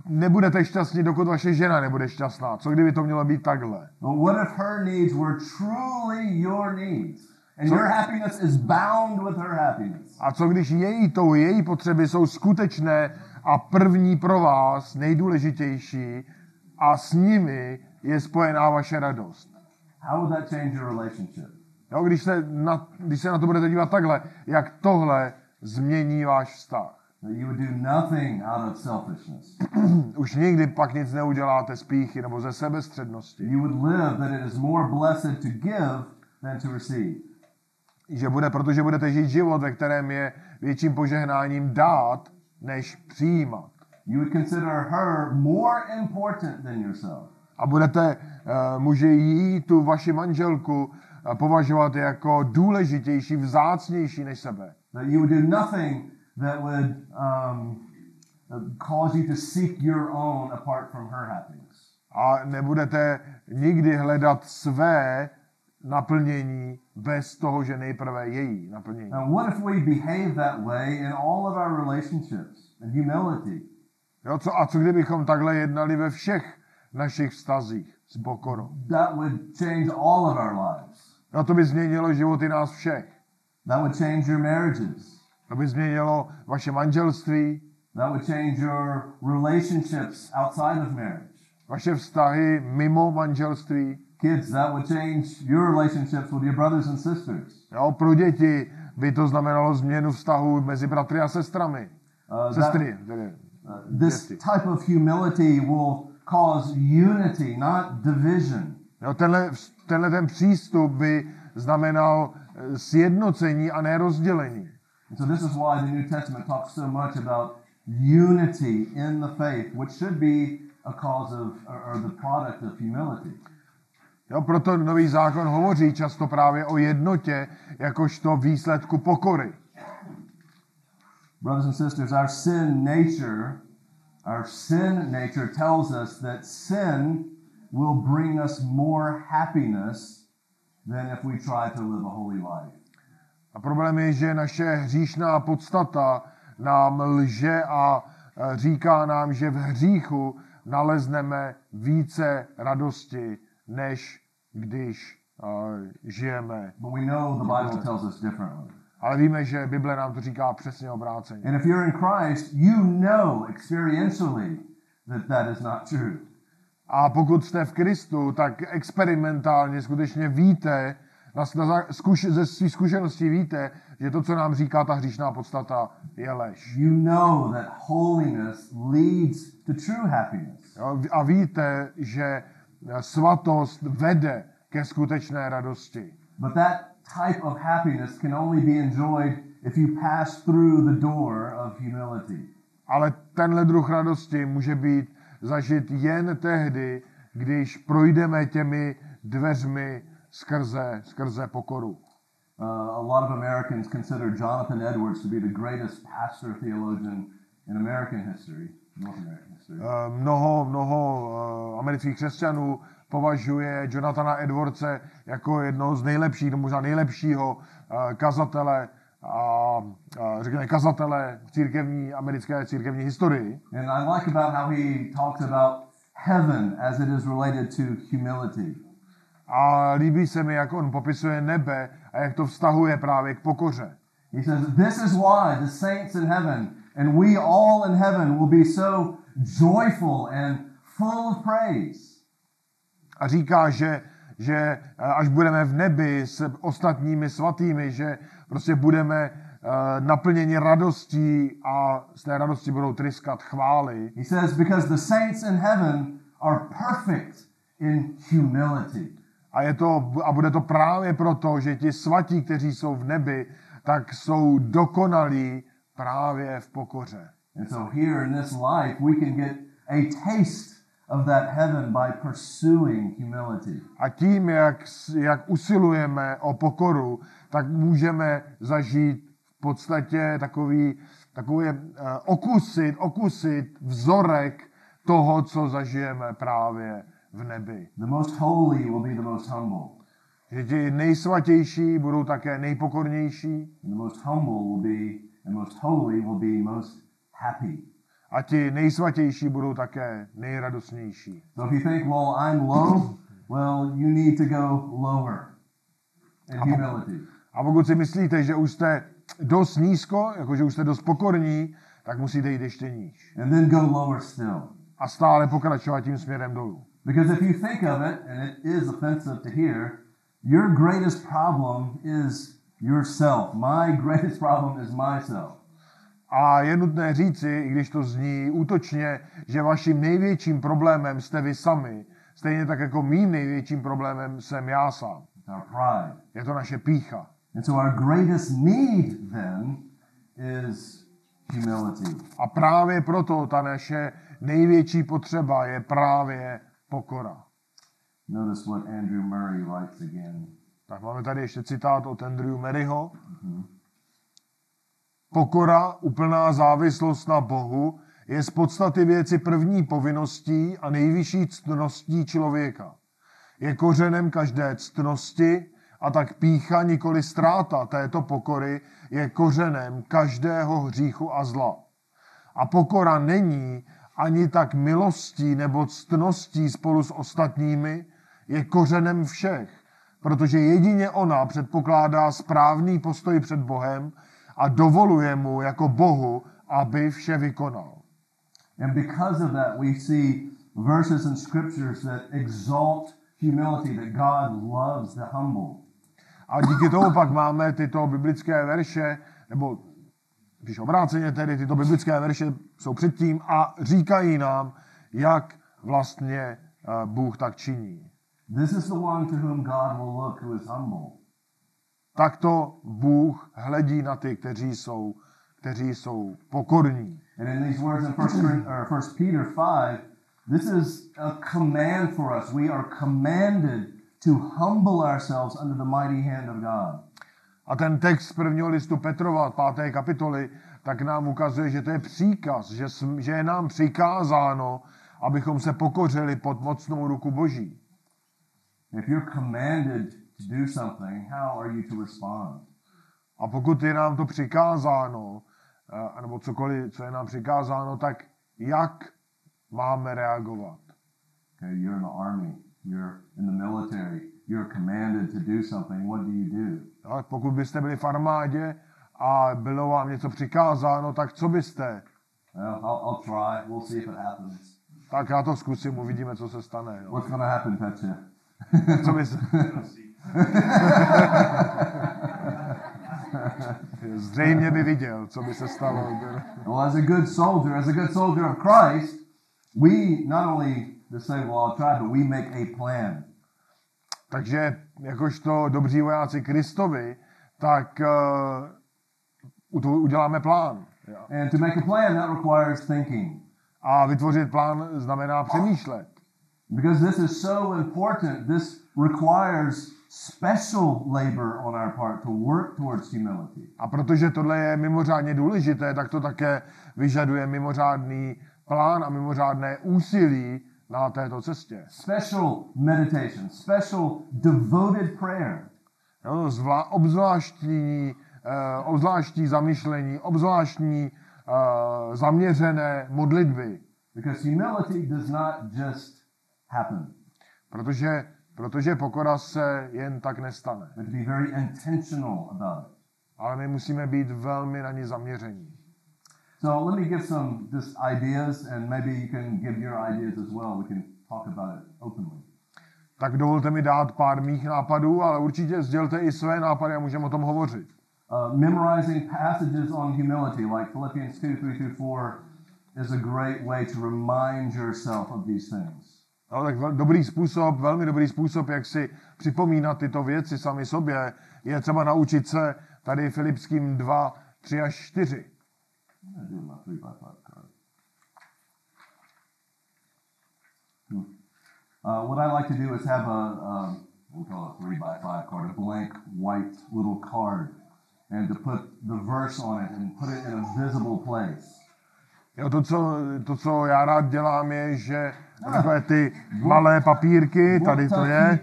[SPEAKER 2] nebudete šťastní, dokud vaše žena nebude šťastná. Co kdyby to mělo být takhle?
[SPEAKER 1] Well, what if her needs were truly your needs? And
[SPEAKER 2] So-
[SPEAKER 1] your happiness is bound with her happiness.
[SPEAKER 2] A co když její touhy, její potřeby jsou skutečné a první pro vás, nejdůležitější, a s nimi je spojená vaše radost?
[SPEAKER 1] How would that change your relationship?
[SPEAKER 2] Jo, když, se na, když se na to budete dívat takhle, jak tohle změní váš vztah.
[SPEAKER 1] That you would do nothing out of selfishness.
[SPEAKER 2] Už nikdy pak nic neuděláte z píchy nebo ze sebestřednosti.
[SPEAKER 1] You would live that it is more blessed to give than to receive.
[SPEAKER 2] Že bude, protože budete žít život, ve kterém je větším požehnáním dát, než přijímat.
[SPEAKER 1] You would consider her more important than yourself.
[SPEAKER 2] A budete uh, muži jí, tu vaši manželku, uh, považovat jako důležitější, vzácnější než sebe.
[SPEAKER 1] That you would do nothing that would um, cause you to seek your own apart from her happiness.
[SPEAKER 2] A nebudete nikdy hledat své naplnění bez toho, že nejprve její naplnění.
[SPEAKER 1] Now, what if we behave that way in all of our relationships and humility?
[SPEAKER 2] Jo, co, a co kdybychom takhle jednali ve všech našich vztazích s pokorou?
[SPEAKER 1] That would change all of our lives.
[SPEAKER 2] No to by změnilo životy nás všech.
[SPEAKER 1] That would change your marriages.
[SPEAKER 2] To by změnilo vaše manželství,
[SPEAKER 1] That would change your relationships outside of marriage.
[SPEAKER 2] vaše vztahy mimo manželství.
[SPEAKER 1] Kids, that would change your relationships with your brothers and sisters.
[SPEAKER 2] Jo, pro děti by to znamenalo změnu vztahu mezi bratry a sestrami.
[SPEAKER 1] Uh, that-
[SPEAKER 2] Sestry, tedy.
[SPEAKER 1] This type of humility will cause unity, not division.
[SPEAKER 2] Jo, tenhle, tenhle ten přístup by znamenal eh, sjednocení a ne rozdělení.
[SPEAKER 1] So this is why the New Testament talks so much about unity in the faith, which should be a cause of, or, or the product of humility.
[SPEAKER 2] Jo, proto nový zákon hovoří často právě o jednotě jakožto výsledku pokory.
[SPEAKER 1] Brothers and sisters, our sin nature, our sin nature tells us that sin will bring us more happiness than if we try to live a holy life.
[SPEAKER 2] A problém je, že naše hříšná podstata nám lže a říká nám, že v hříchu nalezneme více radosti, než když uh, žijeme.
[SPEAKER 1] But we know the Bible tells us differently.
[SPEAKER 2] Ale víme, že Bible nám to říká přesně obráceně.
[SPEAKER 1] And if you're in Christ, you know experientially that that is not true.
[SPEAKER 2] A pokud jste v Kristu, tak experimentálně skutečně víte, na, na, zkuš, ze svých zkušeností víte, že to, co nám říká ta hříšná podstata, je lež.
[SPEAKER 1] You know that holiness leads to true happiness.
[SPEAKER 2] A víte, že svatost vede ke skutečné radosti.
[SPEAKER 1] But that type of happiness can only be enjoyed if you pass through the door of humility.
[SPEAKER 2] Ale tenhle druh radosti může být zažit jen tehdy, když projdeme těmi dveřmi skrze, skrze pokoru.
[SPEAKER 1] Uh, a lot of Americans consider Jonathan Edwards to be the greatest pastor theologian in American history, North American history.
[SPEAKER 2] Eh, Mnoho, mnoho eh, amerických křesťanů považuje Jonathana Edwardse jako jednoho z nejlepších, možná nejlepšího eh, kazatele a, a řekněme kazatele v církevní, americké církevní historii.
[SPEAKER 1] And I like about how he talks about heaven as it is related to humility.
[SPEAKER 2] A líbí se mi, jak on popisuje nebe a jak to vztahuje právě k pokoře.
[SPEAKER 1] He says, This is why the saints in heaven and we all in heaven will be so joyful and full of praise.
[SPEAKER 2] A říká, že, že eh, až budeme v nebi s ostatními svatými, že prostě budeme eh, naplněni radostí a z té radosti budou tryskat chvály.
[SPEAKER 1] He says, because the saints in heaven are perfect in humility.
[SPEAKER 2] A, je to, a bude to právě proto, že ti svatí, kteří jsou v nebi, tak jsou dokonalí právě v pokoře.
[SPEAKER 1] And so here in this life, we can get a taste of that heaven by pursuing humility.
[SPEAKER 2] A tím, jak, jak usilujeme o pokoru, tak můžeme zažít v podstatě takový, takový uh, okusit, okusit vzorek toho, co zažijeme právě v nebi.
[SPEAKER 1] The most holy will be the most humble,
[SPEAKER 2] Že ti nejsvatější budou také nejpokornější
[SPEAKER 1] the most humble will be, and most holy will be most happy.
[SPEAKER 2] A ti nejsvatější budou také nejradostnější.
[SPEAKER 1] So if you think, well, I'm low, well, you need to go lower in humility.
[SPEAKER 2] A pokud si myslíte, že už jste dost nízko, jako že už jste dost pokorní, tak musíte jít ještě níž.
[SPEAKER 1] And then go lower still.
[SPEAKER 2] A stále pokračovat tím směrem dolů.
[SPEAKER 1] Because if you think of it, and it is offensive to hear, your greatest problem is yourself. My greatest problem is myself.
[SPEAKER 2] A je nutné říci, i když to zní útočně, že vaším největším problémem jste vy sami, stejně tak jako mým největším problémem jsem já sám. Je to naše pícha.
[SPEAKER 1] And so our greatest need then is humility.
[SPEAKER 2] A právě proto ta naše největší potřeba je právě pokora.
[SPEAKER 1] Notice what Andrew Murray writes again.
[SPEAKER 2] Tak máme tady ještě citát od Andrew Maryho. Pokora, úplná závislost na Bohu, je z podstaty věci první povinností a nejvyšší ctností člověka. Je kořenem každé ctnosti a tak pícha, nikoli ztráta této pokory, je kořenem každého hříchu a zla. A pokora není ani tak milostí nebo ctností spolu s ostatními, je kořenem všech, protože jedině ona předpokládá správný postoj před Bohem a dovoluje mu jako Bohu, aby vše vykonal.
[SPEAKER 1] And because of that, we see verses in scriptures that exalt humility, that God loves the humble.
[SPEAKER 2] A díky tomu pak máme tyto biblické verše, nebo když obráceně tedy tyto biblické verše jsou předtím a říkají nám, jak vlastně eh, Bůh tak činí.
[SPEAKER 1] This is the one to whom God will look who is humble.
[SPEAKER 2] Takto Bůh hledí na ty, kteří jsou, kteří jsou pokorní.
[SPEAKER 1] And in these words in 1 Corin- or 1 Peter 5, this is a command for us. We are commanded to humble ourselves under the mighty hand of God.
[SPEAKER 2] A ten text z prvního listu Petrova, páté kapitoly, tak nám ukazuje, že to je příkaz, že, že je nám přikázáno, abychom se pokořili pod mocnou ruku Boží.
[SPEAKER 1] If you're commanded to do something, how are you to respond?
[SPEAKER 2] A pokud je nám to přikázáno, eh, nebo cokoliv, co je nám přikázáno, tak jak máme reagovat?
[SPEAKER 1] Okay, you're in the army, you're in the military, you're commanded to do something. What do you do?
[SPEAKER 2] No, pokud byste byli v armádě a bylo vám něco přikázáno, tak co byste?
[SPEAKER 1] Well, I'll, I'll try. We'll see if it happens.
[SPEAKER 2] Tak já to zkusím, uvidíme, co se stane. Jo.
[SPEAKER 1] What's to happen, Petya?
[SPEAKER 2] Co byste? Zřejmě by viděl, co by se stalo.
[SPEAKER 1] Well, as a good soldier, as a good soldier of Christ, we not only to say, well, I'll try, but we make a plan.
[SPEAKER 2] Takže jakožto dobří vojáci Kristovi, tak uh, uděláme plán. Jo.
[SPEAKER 1] And to make a plan, that requires thinking.
[SPEAKER 2] A vytvořit plán znamená přemýšlet.
[SPEAKER 1] Because this is so important, this requires special labor on our part to work towards humility.
[SPEAKER 2] A protože tohle je mimořádně důležité, tak to také vyžaduje mimořádný plán a mimořádné úsilí na této cestě.
[SPEAKER 1] Special meditation, special devoted prayer.
[SPEAKER 2] Jo, zvlá, obzvláštní, uh, obzvláštní zamyšlení, obzvláštní uh, zaměřené modlitby.
[SPEAKER 1] Because humility does not just happen,
[SPEAKER 2] Protože, protože pokora se jen tak nestane.
[SPEAKER 1] but to be very intentional about it.
[SPEAKER 2] Ale my musíme být velmi na ní zaměření.
[SPEAKER 1] So let me give some just ideas, and maybe you can give your ideas as well. We can talk about it openly.
[SPEAKER 2] Tak dovolte mi dát pár mých nápadů, ale určitě sdělte i své nápady a můžeme o tom hovořit.
[SPEAKER 1] Uh, memorizing passages on humility, like Philippians 2 3 through 4, is a great way to remind yourself of these things.
[SPEAKER 2] No, tak dobrý způsob, velmi dobrý způsob, jak si připomínat tyto věci sami sobě, je třeba naučit se tady Filipským 2, 3 až 4.
[SPEAKER 1] I'm gonna do my three by five card. Hmm. Uh, what I like to do is have a, um, we call it three by five card, a blank white little card, and to put the verse on it and put it in a visible place.
[SPEAKER 2] Jo, to, co, to, co já rád dělám, je, že takové ty malé papírky, tady to je,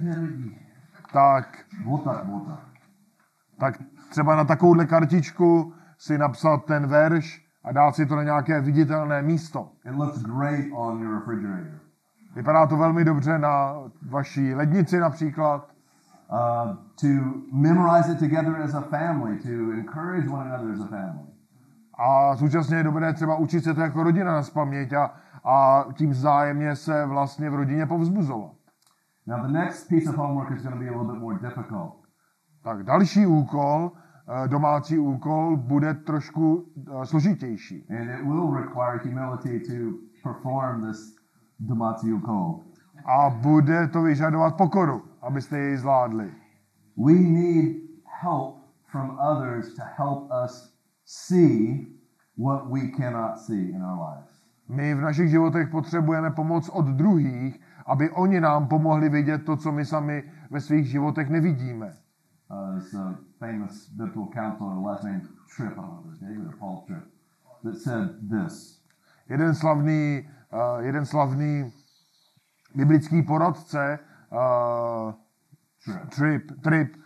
[SPEAKER 2] tak, tak třeba na takovouhle kartičku si napsat ten verš a dát si to na nějaké viditelné místo. Vypadá to velmi dobře na vaší lednici například.
[SPEAKER 1] Uh, to memorize it together as a family, to encourage one another as a family.
[SPEAKER 2] A současně je dobré třeba učit se to jako rodina na spaměť a, a tím vzájemně se vlastně v rodině povzbuzovat.
[SPEAKER 1] Now, the next piece of homework is going to be a little bit more difficult.
[SPEAKER 2] Tak další úkol, eh, domácí úkol, bude trošku eh, složitější.
[SPEAKER 1] And it will require humility to perform this domatio úkol.
[SPEAKER 2] A bude to vyžadovat pokoru, abyste jej zvládli.
[SPEAKER 1] We need help from others to help us see what we cannot see in our lives.
[SPEAKER 2] My v našich životech potřebujeme pomoc od druhých, aby oni nám pomohli vidět to, co my sami ve svých životech nevidíme.
[SPEAKER 1] Uh, there's a famous biblical counselor, last name Tripp, I don't know if it was David or Paul Tripp, that said this.
[SPEAKER 2] Jeden slavný, uh, jeden slavný biblický poradce, uh,
[SPEAKER 1] Tripp.
[SPEAKER 2] Trip, Trip, uh,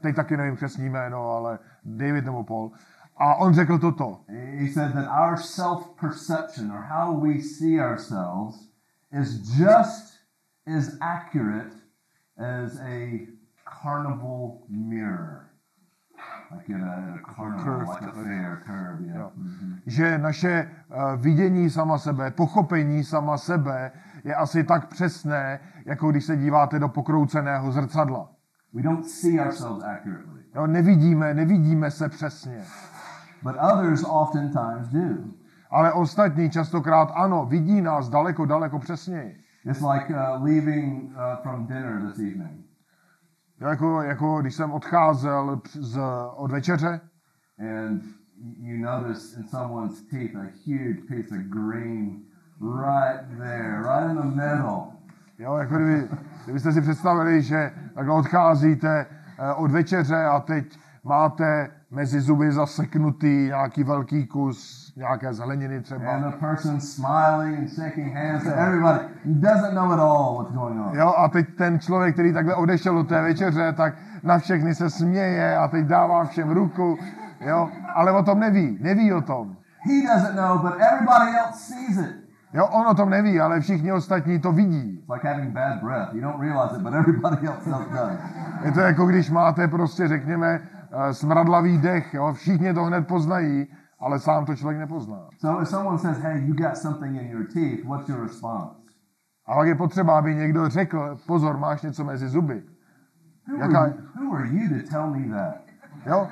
[SPEAKER 2] teď taky nevím přesný jméno, ale David nebo Paul. A on řekl toto.
[SPEAKER 1] He said that our self perception or how we see ourselves is just as accurate as a carnival mirror. Like in a, a carnival,
[SPEAKER 2] Curved,
[SPEAKER 1] like a fair curve, yeah. Mhm.
[SPEAKER 2] Že naše uh, vidění sama sebe, pochopení sama sebe je asi tak přesné, jako když se díváte do pokrouceného zrcadla.
[SPEAKER 1] We don't see ourselves accurately,
[SPEAKER 2] Jo, nevidíme, nevidíme se přesně.
[SPEAKER 1] But others oftentimes do.
[SPEAKER 2] Ale ostatní častokrát ano, vidí nás daleko, daleko přesněji.
[SPEAKER 1] It's like uh, leaving uh, from dinner this evening,
[SPEAKER 2] jako, jako když jsem odcházel z, od večeře
[SPEAKER 1] and you notice in someone's teeth a huge piece of green right there, right in the middle.
[SPEAKER 2] Jo, jako kdyby, kdybyste si představili, že takhle odcházíte eh, od večeře a teď máte mezi zuby zaseknutý nějaký velký kus nějaké zeleniny
[SPEAKER 1] And
[SPEAKER 2] třeba.
[SPEAKER 1] the person smiling and shaking hands to everybody doesn't know at all what's going on.
[SPEAKER 2] Jo, a teď ten člověk, který takhle odešel od té večeře, tak na všechny se směje a teď dává všem ruku, jo, ale o tom neví, neví o tom.
[SPEAKER 1] He doesn't know, but everybody else sees it.
[SPEAKER 2] Jo, on o tom neví, ale všichni ostatní to vidí.
[SPEAKER 1] It's like having bad breath. You don't realize it, but everybody else does.
[SPEAKER 2] Je to jako když máte prostě, řekněme, smradlavý dech, jo, všichni to hned poznají, ale sám to člověk nepozná.
[SPEAKER 1] So if someone says, "Hey, you got something in your teeth," what's your response?
[SPEAKER 2] A pak je potřeba, aby někdo řekl, pozor, máš něco mezi zuby.
[SPEAKER 1] Who
[SPEAKER 2] Jaká-
[SPEAKER 1] are, you, who are you to tell me that?
[SPEAKER 2] Jo?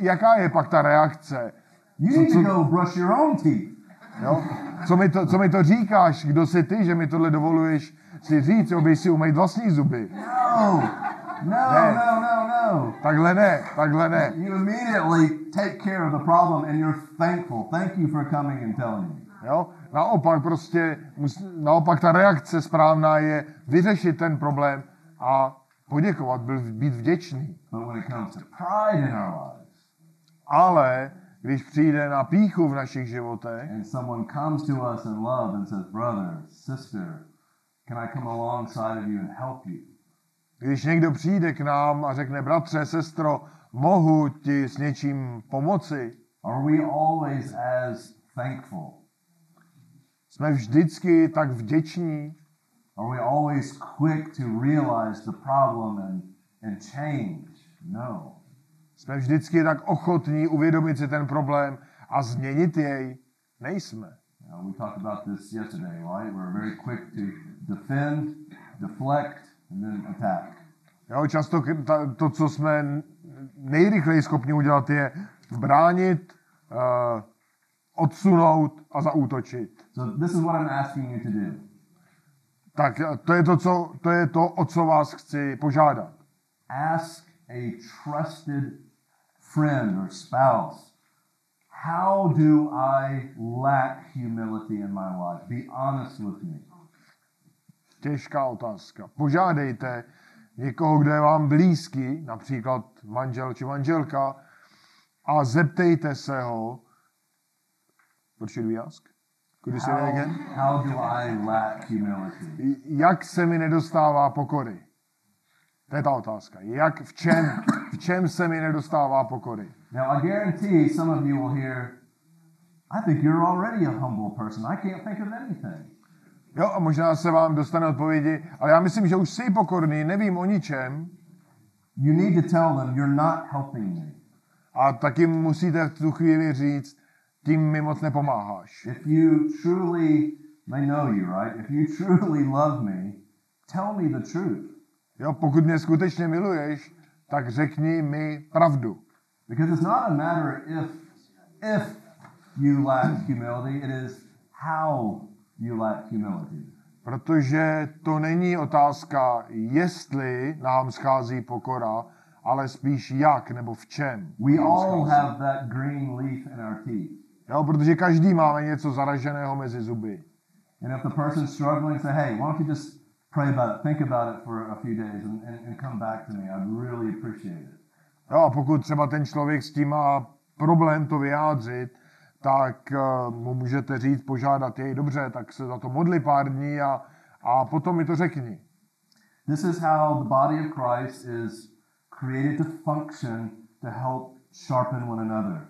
[SPEAKER 2] Jaká je pak ta reakce?
[SPEAKER 1] You
[SPEAKER 2] Co-
[SPEAKER 1] need to
[SPEAKER 2] co-
[SPEAKER 1] go brush your own teeth.
[SPEAKER 2] Jo? Co, mi to, co mi to říkáš? Kdo jsi ty, že mi tohle dovoluješ si říct? Jo, běž si umýt vlastní zuby.
[SPEAKER 1] No, no,
[SPEAKER 2] Ne.
[SPEAKER 1] no, no, no.
[SPEAKER 2] Takhle ne, takhle ne.
[SPEAKER 1] You immediately take care of the problem and you're thankful. Thank you for coming and telling me.
[SPEAKER 2] Jo? Naopak prostě, naopak ta reakce správná je vyřešit ten problém a poděkovat, být vděčný.
[SPEAKER 1] But when it comes to pride in our lives,
[SPEAKER 2] Ale když přijde na píchu v našich životech
[SPEAKER 1] and someone comes to us in love and says, Brother, sister, can I come alongside of you and help you?
[SPEAKER 2] Když někdo přijde k nám a řekne, bratře, sestro, mohu ti s něčím pomoci,
[SPEAKER 1] Are we always as thankful?
[SPEAKER 2] jsme vždycky tak vděční,
[SPEAKER 1] Are we always quick to realize the problem and, and change? No.
[SPEAKER 2] jsme vždycky tak ochotní uvědomit si ten problém a změnit jej. Nejsme.
[SPEAKER 1] We talked about this yesterday, right? We're very quick to defend, deflect, and then attack.
[SPEAKER 2] Jo, často to, co jsme nejrychleji schopni udělat, je bránit, uh, odsunout a zaútočit.
[SPEAKER 1] So this is what I'm asking you to do.
[SPEAKER 2] Tak eh, to je to, co, to je to, o co vás chci požádat.
[SPEAKER 1] Ask a trusted friend or spouse, how do I lack humility in my life? Be honest with me.
[SPEAKER 2] Těžká otázka. Požádejte někoho, kdo je vám blízký, například manžel či manželka, a zeptejte se ho, what should we ask? Could you say that
[SPEAKER 1] How,
[SPEAKER 2] again?
[SPEAKER 1] how do I lack humility?
[SPEAKER 2] Jak se mi nedostává pokory? To je ta otázka. Jak, v čem, v čem se mi nedostává pokory?
[SPEAKER 1] Now, I guarantee some of you will hear, I think you're already a humble person. I can't think of anything.
[SPEAKER 2] Jo, a možná se vám dostane odpovědi, ale já myslím, že už jsi pokorný, nevím o ničem,
[SPEAKER 1] You need to tell them you're not helping me.
[SPEAKER 2] a taky musíte v tu chvíli říct, tím mi moc nepomáháš.
[SPEAKER 1] If you truly, they know you, right? If you truly love me, tell me the truth.
[SPEAKER 2] Jo, pokud mě skutečně miluješ, tak řekni mi pravdu.
[SPEAKER 1] Because it's not a matter if if you lack humility, it is how you lack humility.
[SPEAKER 2] Protože to není otázka, jestli nám schází pokora, ale spíš jak nebo v čem.
[SPEAKER 1] We all have that green leaf in our teeth.
[SPEAKER 2] Jo, protože každý máme něco zaraženého mezi zuby.
[SPEAKER 1] And if the person's struggling, say, hey, why don't you just pray about it, think about it for a few days, and, and, and come back to me. I'd really appreciate it.
[SPEAKER 2] Jo, a pokud třeba ten člověk s tím má problém to vyjádřit, tak uh, mu můžete říct, požádat jej, dobře, tak se za to modli pár dní a, a potom mi to řekni.
[SPEAKER 1] This is how the body of Christ is created to function to help sharpen one another.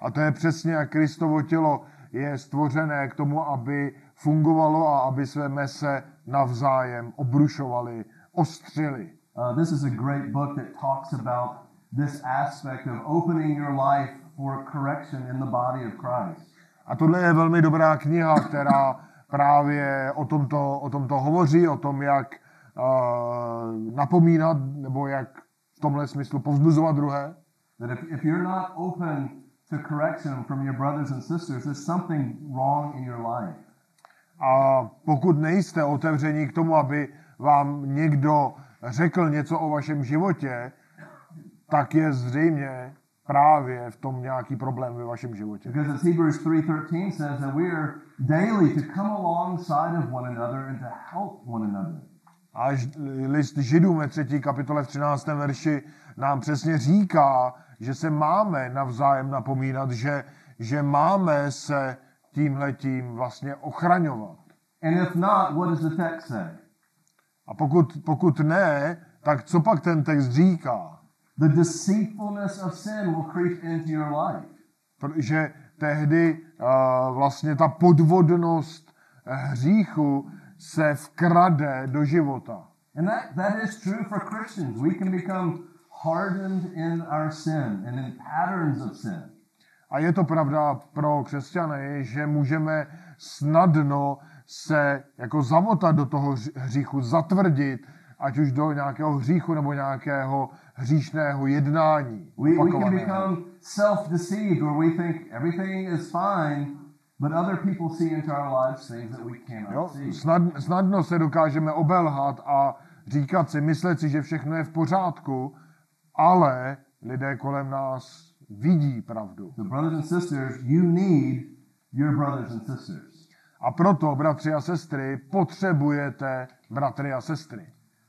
[SPEAKER 2] A to je přesně, jak Kristovo tělo je stvořené k tomu, aby fungovalo a aby své mese navzájem obrušovali, ostřili.
[SPEAKER 1] Uh, this is a great book that talks about this aspect of opening your life for correction in the body of Christ.
[SPEAKER 2] A tohle je velmi dobrá kniha, která právě o tomto, o tomto hovoří, o tom, jak uh, napomínat, nebo jak v tomhle smyslu povzbuzovat druhé.
[SPEAKER 1] That if, if you're not open to correction from your brothers and sisters, there's something wrong in your life.
[SPEAKER 2] A pokud nejste otevření k tomu, aby vám někdo řekl něco o vašem životě, tak je zřejmě právě v tom nějaký problém ve vašem životě.
[SPEAKER 1] Because as Hebrews 3.13 says that we are daily to come alongside of one another and to help one another.
[SPEAKER 2] A list Židům ve 3. kapitole v 13. verši nám přesně říká, že se máme navzájem napomínat, že, že máme se tímhletím vlastně ochraňovat.
[SPEAKER 1] And if not, what does the text say?
[SPEAKER 2] A pokud, pokud ne, tak co pak ten text říká?
[SPEAKER 1] The deceitfulness of sin will creep into your life.
[SPEAKER 2] Protože tehdy uh, vlastně ta podvodnost eh, hříchu se vkrade do života.
[SPEAKER 1] And that, that is true for Christians. We can become hardened in our sin and in patterns of sin.
[SPEAKER 2] A je to pravda pro křesťany, že můžeme snadno se jako zamotat do toho hř- hříchu, zatvrdit, ať už do nějakého hříchu nebo nějakého hříšného jednání.
[SPEAKER 1] We, we can become self-deceived where we think everything is fine, but other people see into our lives things that we cannot
[SPEAKER 2] Jo?
[SPEAKER 1] see.
[SPEAKER 2] Snad, snadno se dokážeme obelhat a říkat si, myslet si, že všechno je v pořádku, ale lidé kolem nás vidí pravdu.
[SPEAKER 1] So, brothers and sisters, you need your brothers and sisters.
[SPEAKER 2] A proto, bratři a sestry, potřebujete bratry a sestry.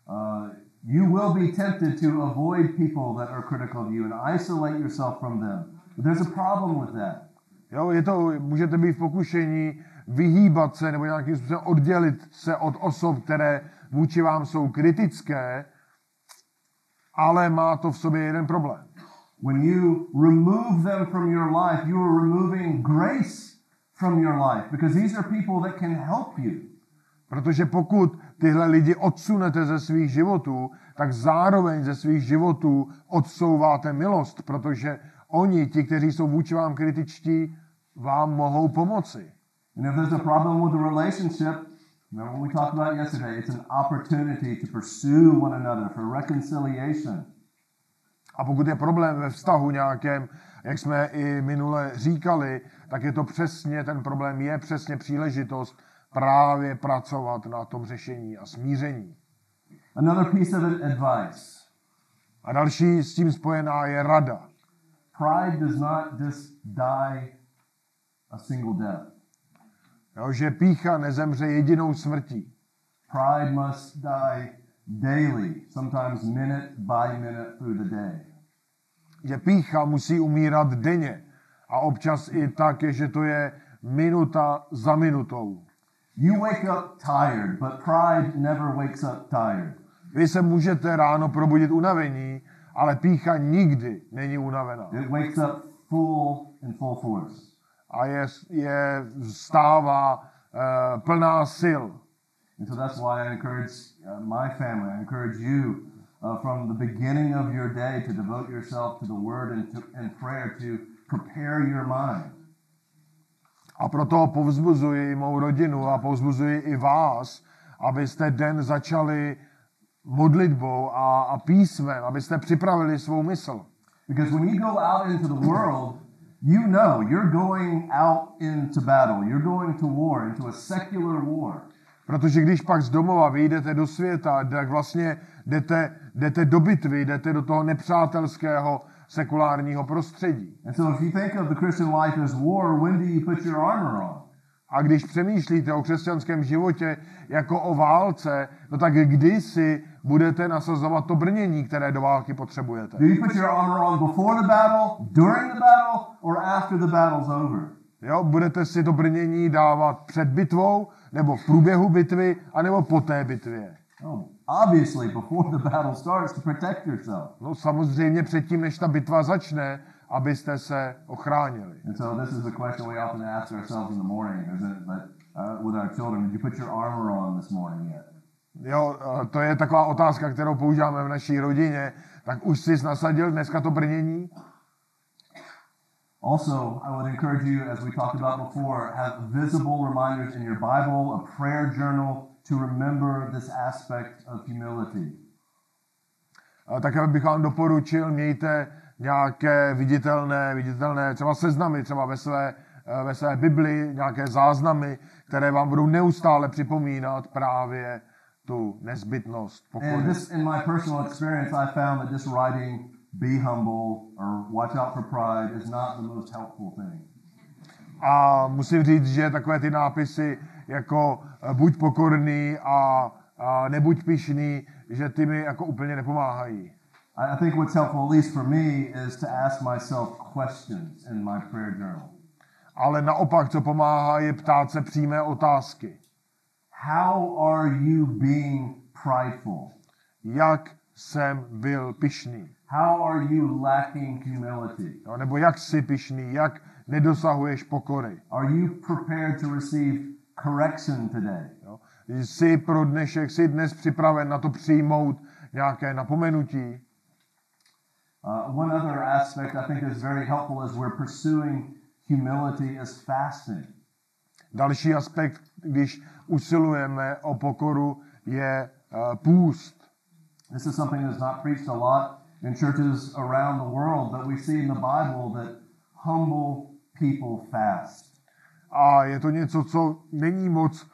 [SPEAKER 1] Uh, you will be tempted to avoid people that are critical of you and isolate yourself from them. But there's a problem with that.
[SPEAKER 2] Jo, je to, můžete být v pokušení vyhýbat se nebo nějakým způsobem oddělit se od osob, které vůči vám jsou kritické, ale má to v sobě jeden problém.
[SPEAKER 1] When you remove them from your life, you are removing grace from your life because these are people that can help you.
[SPEAKER 2] Protože pokud tyhle lidi odsunete ze svých životů, tak zároveň ze svých životů odsouváte milost, protože oni, ti, kteří jsou vůči vám kritičtí, vám mohou pomoci.
[SPEAKER 1] And if there's a problem with the relationship, remember what we talked about yesterday, it's an opportunity to pursue one another for reconciliation.
[SPEAKER 2] A pokud je problém ve vztahu nějakém, jak jsme i minule říkali, tak je to přesně, ten problém je přesně příležitost právě pracovat na tom řešení a smíření.
[SPEAKER 1] Another piece of advice
[SPEAKER 2] A další s tím spojená je rada.
[SPEAKER 1] pride does not just die a single death.
[SPEAKER 2] Jo, že pícha nezemře jedinou smrtí.
[SPEAKER 1] Pride must die daily, sometimes minute by minute through the day.
[SPEAKER 2] Že pícha musí umírat denně. A občas i tak, že to je minuta za minutou.
[SPEAKER 1] You wake up tired, but pride never wakes up tired.
[SPEAKER 2] Vy se můžete ráno probudit unavení, ale pícha nikdy není unavená.
[SPEAKER 1] It wakes up full in full force.
[SPEAKER 2] A je, je stává uh, plná sil.
[SPEAKER 1] And so that's why I encourage uh, my family, I encourage you uh, from the beginning of your day to devote yourself to the Word and, to, and prayer to prepare your mind.
[SPEAKER 2] A proto povzbuzuji mou rodinu a povzbuzuji i vás, abyste den začali modlitbou a, a písmem, abyste připravili svou mysl.
[SPEAKER 1] Because when you go out into the world, you know you're going out into battle. You're going to war, into a secular war.
[SPEAKER 2] Protože když pak z domova vyjdete do světa, tak vlastně jdete, jdete do bitvy, jdete do toho nepřátelského sekulárního prostředí.
[SPEAKER 1] And so if you think of the Christian life as war, when do you put your armor on?
[SPEAKER 2] A když přemýšlíte o křesťanském životě jako o válce, no tak kdy si budete nasazovat to brnění, které do války potřebujete?
[SPEAKER 1] Do you put your armor on before the battle, during the battle, or after the battle's over?
[SPEAKER 2] Jo, budete si to brnění dávat před bitvou, nebo v průběhu bitvy, anebo po té bitvě.
[SPEAKER 1] Oh, obviously before the battle starts to protect yourself.
[SPEAKER 2] No samozřejmě předtím, než ta bitva začne, abyste se ochránili.
[SPEAKER 1] And so this is the question we often ask ourselves in the morning, isn't it? But uh, with our children, did you put your armor on this morning yet?
[SPEAKER 2] Jo, to je taková otázka, kterou používáme v naší rodině. Tak už jsi nasadil dneska to brnění?
[SPEAKER 1] Also, I would encourage you, as we talked about before, have visible reminders in your Bible, a prayer journal to remember this aspect of humility.
[SPEAKER 2] A také bych vám doporučil, mějte nějaké viditelné, viditelné třeba seznamy, třeba ve své, eh, ve své Bibli, nějaké záznamy, které vám budou neustále připomínat právě tu nezbytnost pokory.
[SPEAKER 1] this, in my personal experience, I found that just writing "Be humble" or "Watch out for pride" is not the most helpful thing.
[SPEAKER 2] A musím říct, že takové ty nápisy jako eh, buď pokorný a, a nebuď pišný, že ty mi jako úplně nepomáhají.
[SPEAKER 1] I think what's helpful, at least for me, is to ask myself questions in my prayer journal.
[SPEAKER 2] Ale naopak, co pomáhá, je ptát se přímé otázky.
[SPEAKER 1] How are you being prideful?
[SPEAKER 2] Jak jsem byl pišný?
[SPEAKER 1] How are you lacking humility?
[SPEAKER 2] Jo, nebo jak jsi pišný? Jak nedosahuješ pokory?
[SPEAKER 1] Are you prepared to receive correction today?
[SPEAKER 2] Jo? Jsi pro dnešek, jsi dnes připraven na to přijmout nějaké napomenutí?
[SPEAKER 1] Uh, one other aspect I think is very helpful as we're pursuing humility is fasting.
[SPEAKER 2] Další aspekt, když usilujeme o pokoru, je uh, půst.
[SPEAKER 1] This is something that's not preached a lot in churches around the world, but we see in the Bible that humble people fast.
[SPEAKER 2] A je to něco, co není moc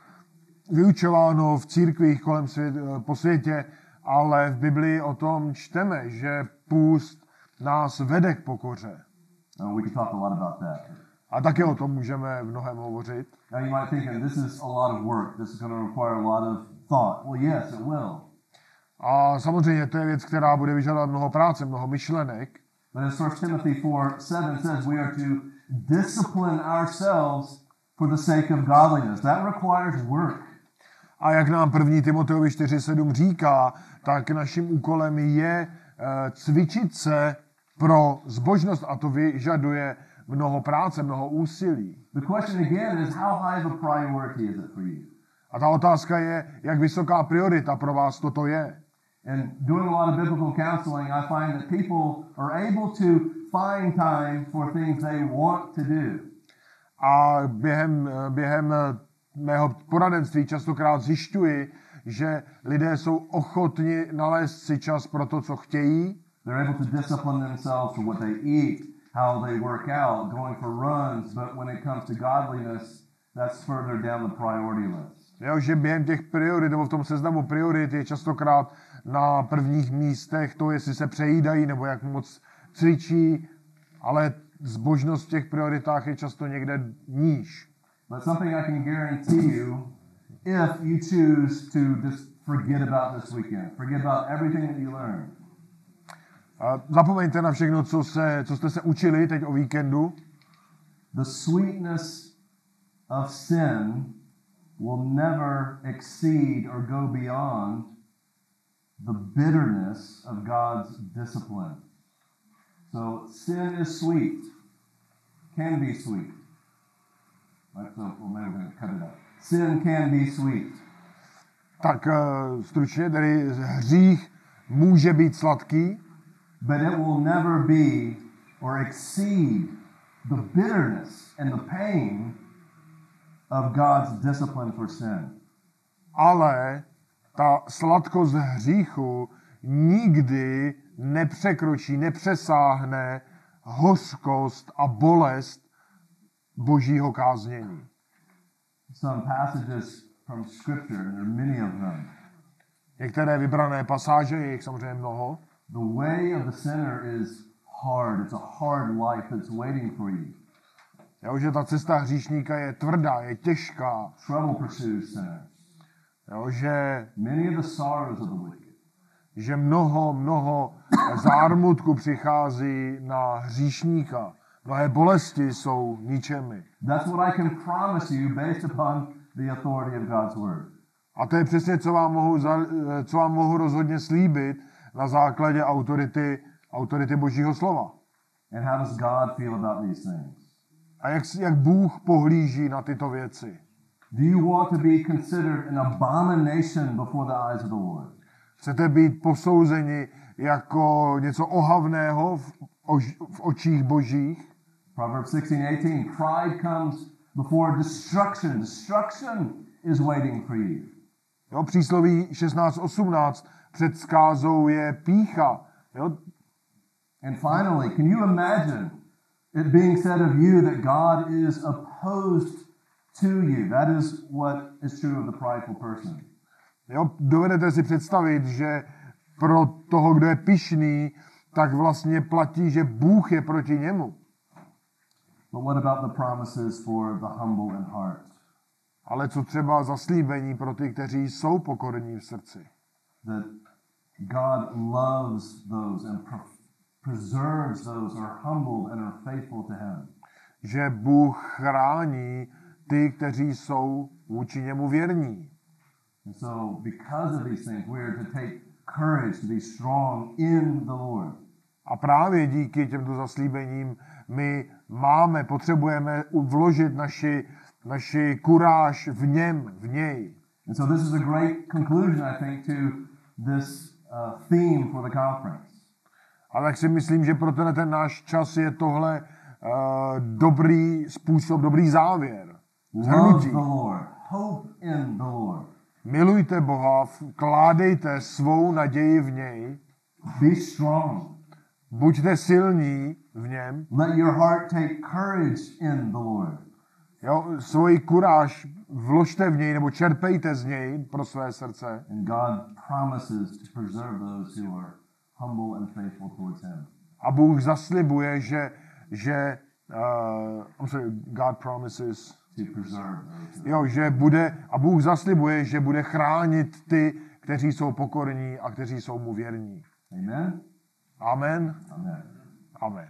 [SPEAKER 2] vyučováno v církvích kolem svět, po světě, ale v Biblii o tom čteme, že půst nás vede k pokoře.
[SPEAKER 1] Uh, we talk a lot about that.
[SPEAKER 2] A také o tom můžeme v mnohem hovořit.
[SPEAKER 1] Now you might think, this is a lot of work. This is going to require a lot of thought. Well, yes, it will.
[SPEAKER 2] A samozřejmě to je věc, která bude vyžadovat mnoho práce, mnoho myšlenek.
[SPEAKER 1] But as 1 Timothy 4 7 says, we are to discipline ourselves for the sake of godliness. That requires work.
[SPEAKER 2] A jak nám 1. Timoteovi 4.7 říká, tak naším úkolem je eh, cvičit se pro zbožnost a to vyžaduje mnoho práce, mnoho úsilí.
[SPEAKER 1] The question again is, how high of a priority is it for you?
[SPEAKER 2] A ta otázka je, jak vysoká priorita pro vás toto je.
[SPEAKER 1] And doing a lot of biblical counseling, I find that people are able to find time for things they want to do.
[SPEAKER 2] A během, během mého poradenství častokrát zjišťuji, že lidé jsou ochotni nalézt si čas pro to, co chtějí.
[SPEAKER 1] They're able to discipline themselves for what they eat, how they work out, going for runs, but when it comes to godliness, that's further down the priority list.
[SPEAKER 2] Jo, že během těch priorit, nebo v tom seznamu priorit je častokrát na prvních místech to, jestli se přejídají, nebo jak moc cvičí, ale zbožnost v těch prioritách je často někde níž.
[SPEAKER 1] But something I can guarantee you, if you choose to just forget about this weekend, forget about everything that you learned,
[SPEAKER 2] A zapomeňte na všechno, co, se, co jste se učili teď o víkendu.
[SPEAKER 1] the sweetness of sin will never exceed or go beyond the bitterness of God's discipline. So sin is sweet, can be sweet. Well, maybe we're going to cut it out. Sin can be sweet.
[SPEAKER 2] Tak uh, stručně, tedy hřích může být sladký,
[SPEAKER 1] but it will never be or exceed the bitterness and the pain of God's discipline for sin.
[SPEAKER 2] ale ta sladkost hříchu nikdy nepřekročí, nepřesáhne hořkost a bolest božího káznění.
[SPEAKER 1] Some passages from Scripture, and there are many of them.
[SPEAKER 2] Některé vybrané pasáže, je jich samozřejmě mnoho,
[SPEAKER 1] The way of the sinner is hard. It's a hard life that's waiting for you.
[SPEAKER 2] jo, že ta cesta hříšníka je tvrdá, je těžká,
[SPEAKER 1] Trouble pursues sinners.
[SPEAKER 2] jo, že,
[SPEAKER 1] Many of the sorrows of the wicked.
[SPEAKER 2] Že mnoho, mnoho zármutku přichází na hříšníka. Mnohé bolesti jsou ničemi.
[SPEAKER 1] That's what I can promise you based upon the authority of God's word.
[SPEAKER 2] A to je přesně, co vám mohu, co vám mohu rozhodně slíbit na základě autority, autority Božího slova.
[SPEAKER 1] And how does God feel about these things?
[SPEAKER 2] A jak, jak Bůh pohlíží na tyto věci.
[SPEAKER 1] Do you want to be considered an abomination before the eyes of the Lord?
[SPEAKER 2] Chcete být posouzeni jako něco ohavného v, ož, v očích božích?
[SPEAKER 1] Proverbs 16:18 Pride comes before destruction. Destruction is waiting for you.
[SPEAKER 2] Jo, přísloví 16.18 před skázou je pícha. Jo,
[SPEAKER 1] And finally, can you imagine it being said of you that God is opposed to you? That is what is true of the prideful person.
[SPEAKER 2] Jo, dovedete si představit, že pro toho, kdo je pišný, tak vlastně platí, že Bůh je proti němu.
[SPEAKER 1] But what about the promises for the humble in heart?
[SPEAKER 2] Ale co třeba zaslíbení pro ty, kteří jsou pokorní v srdci?
[SPEAKER 1] That God loves those and pre- preserves those who are humbled and are faithful to Him.
[SPEAKER 2] Že Bůh chrání ty, kteří jsou vůči němu věrní.
[SPEAKER 1] And so, because of these things, we are to take courage to be strong in the Lord.
[SPEAKER 2] A právě díky těmto zaslíbením my máme, potřebujeme vložit naši, naši kuráž v něm, v něj.
[SPEAKER 1] And so, this is a great conclusion, I think, to this uh, theme for the conference.
[SPEAKER 2] A tak si myslím, že pro tenhle ten náš čas je tohle uh, dobrý způsob, dobrý závěr.
[SPEAKER 1] Love
[SPEAKER 2] Zhrnutí.
[SPEAKER 1] the Lord, hope in the Lord,
[SPEAKER 2] Milujte Boha, vkládejte svou naději v něj,
[SPEAKER 1] be strong,
[SPEAKER 2] buďte silní v něm,
[SPEAKER 1] let your heart take courage in the Lord.
[SPEAKER 2] jo, svoji kuráž vložte v něj nebo čerpejte z něj pro své srdce.
[SPEAKER 1] And God promises to preserve those who are humble and faithful towards Him.
[SPEAKER 2] A Bůh zaslibuje, že, že uh, I'm sorry, God promises,
[SPEAKER 1] Who-
[SPEAKER 2] jo, že bude, a Bůh zaslibuje, že bude chránit ty, kteří jsou pokorní a kteří jsou mu věrní.
[SPEAKER 1] Amen?
[SPEAKER 2] Amen.
[SPEAKER 1] Amen.
[SPEAKER 2] Amen.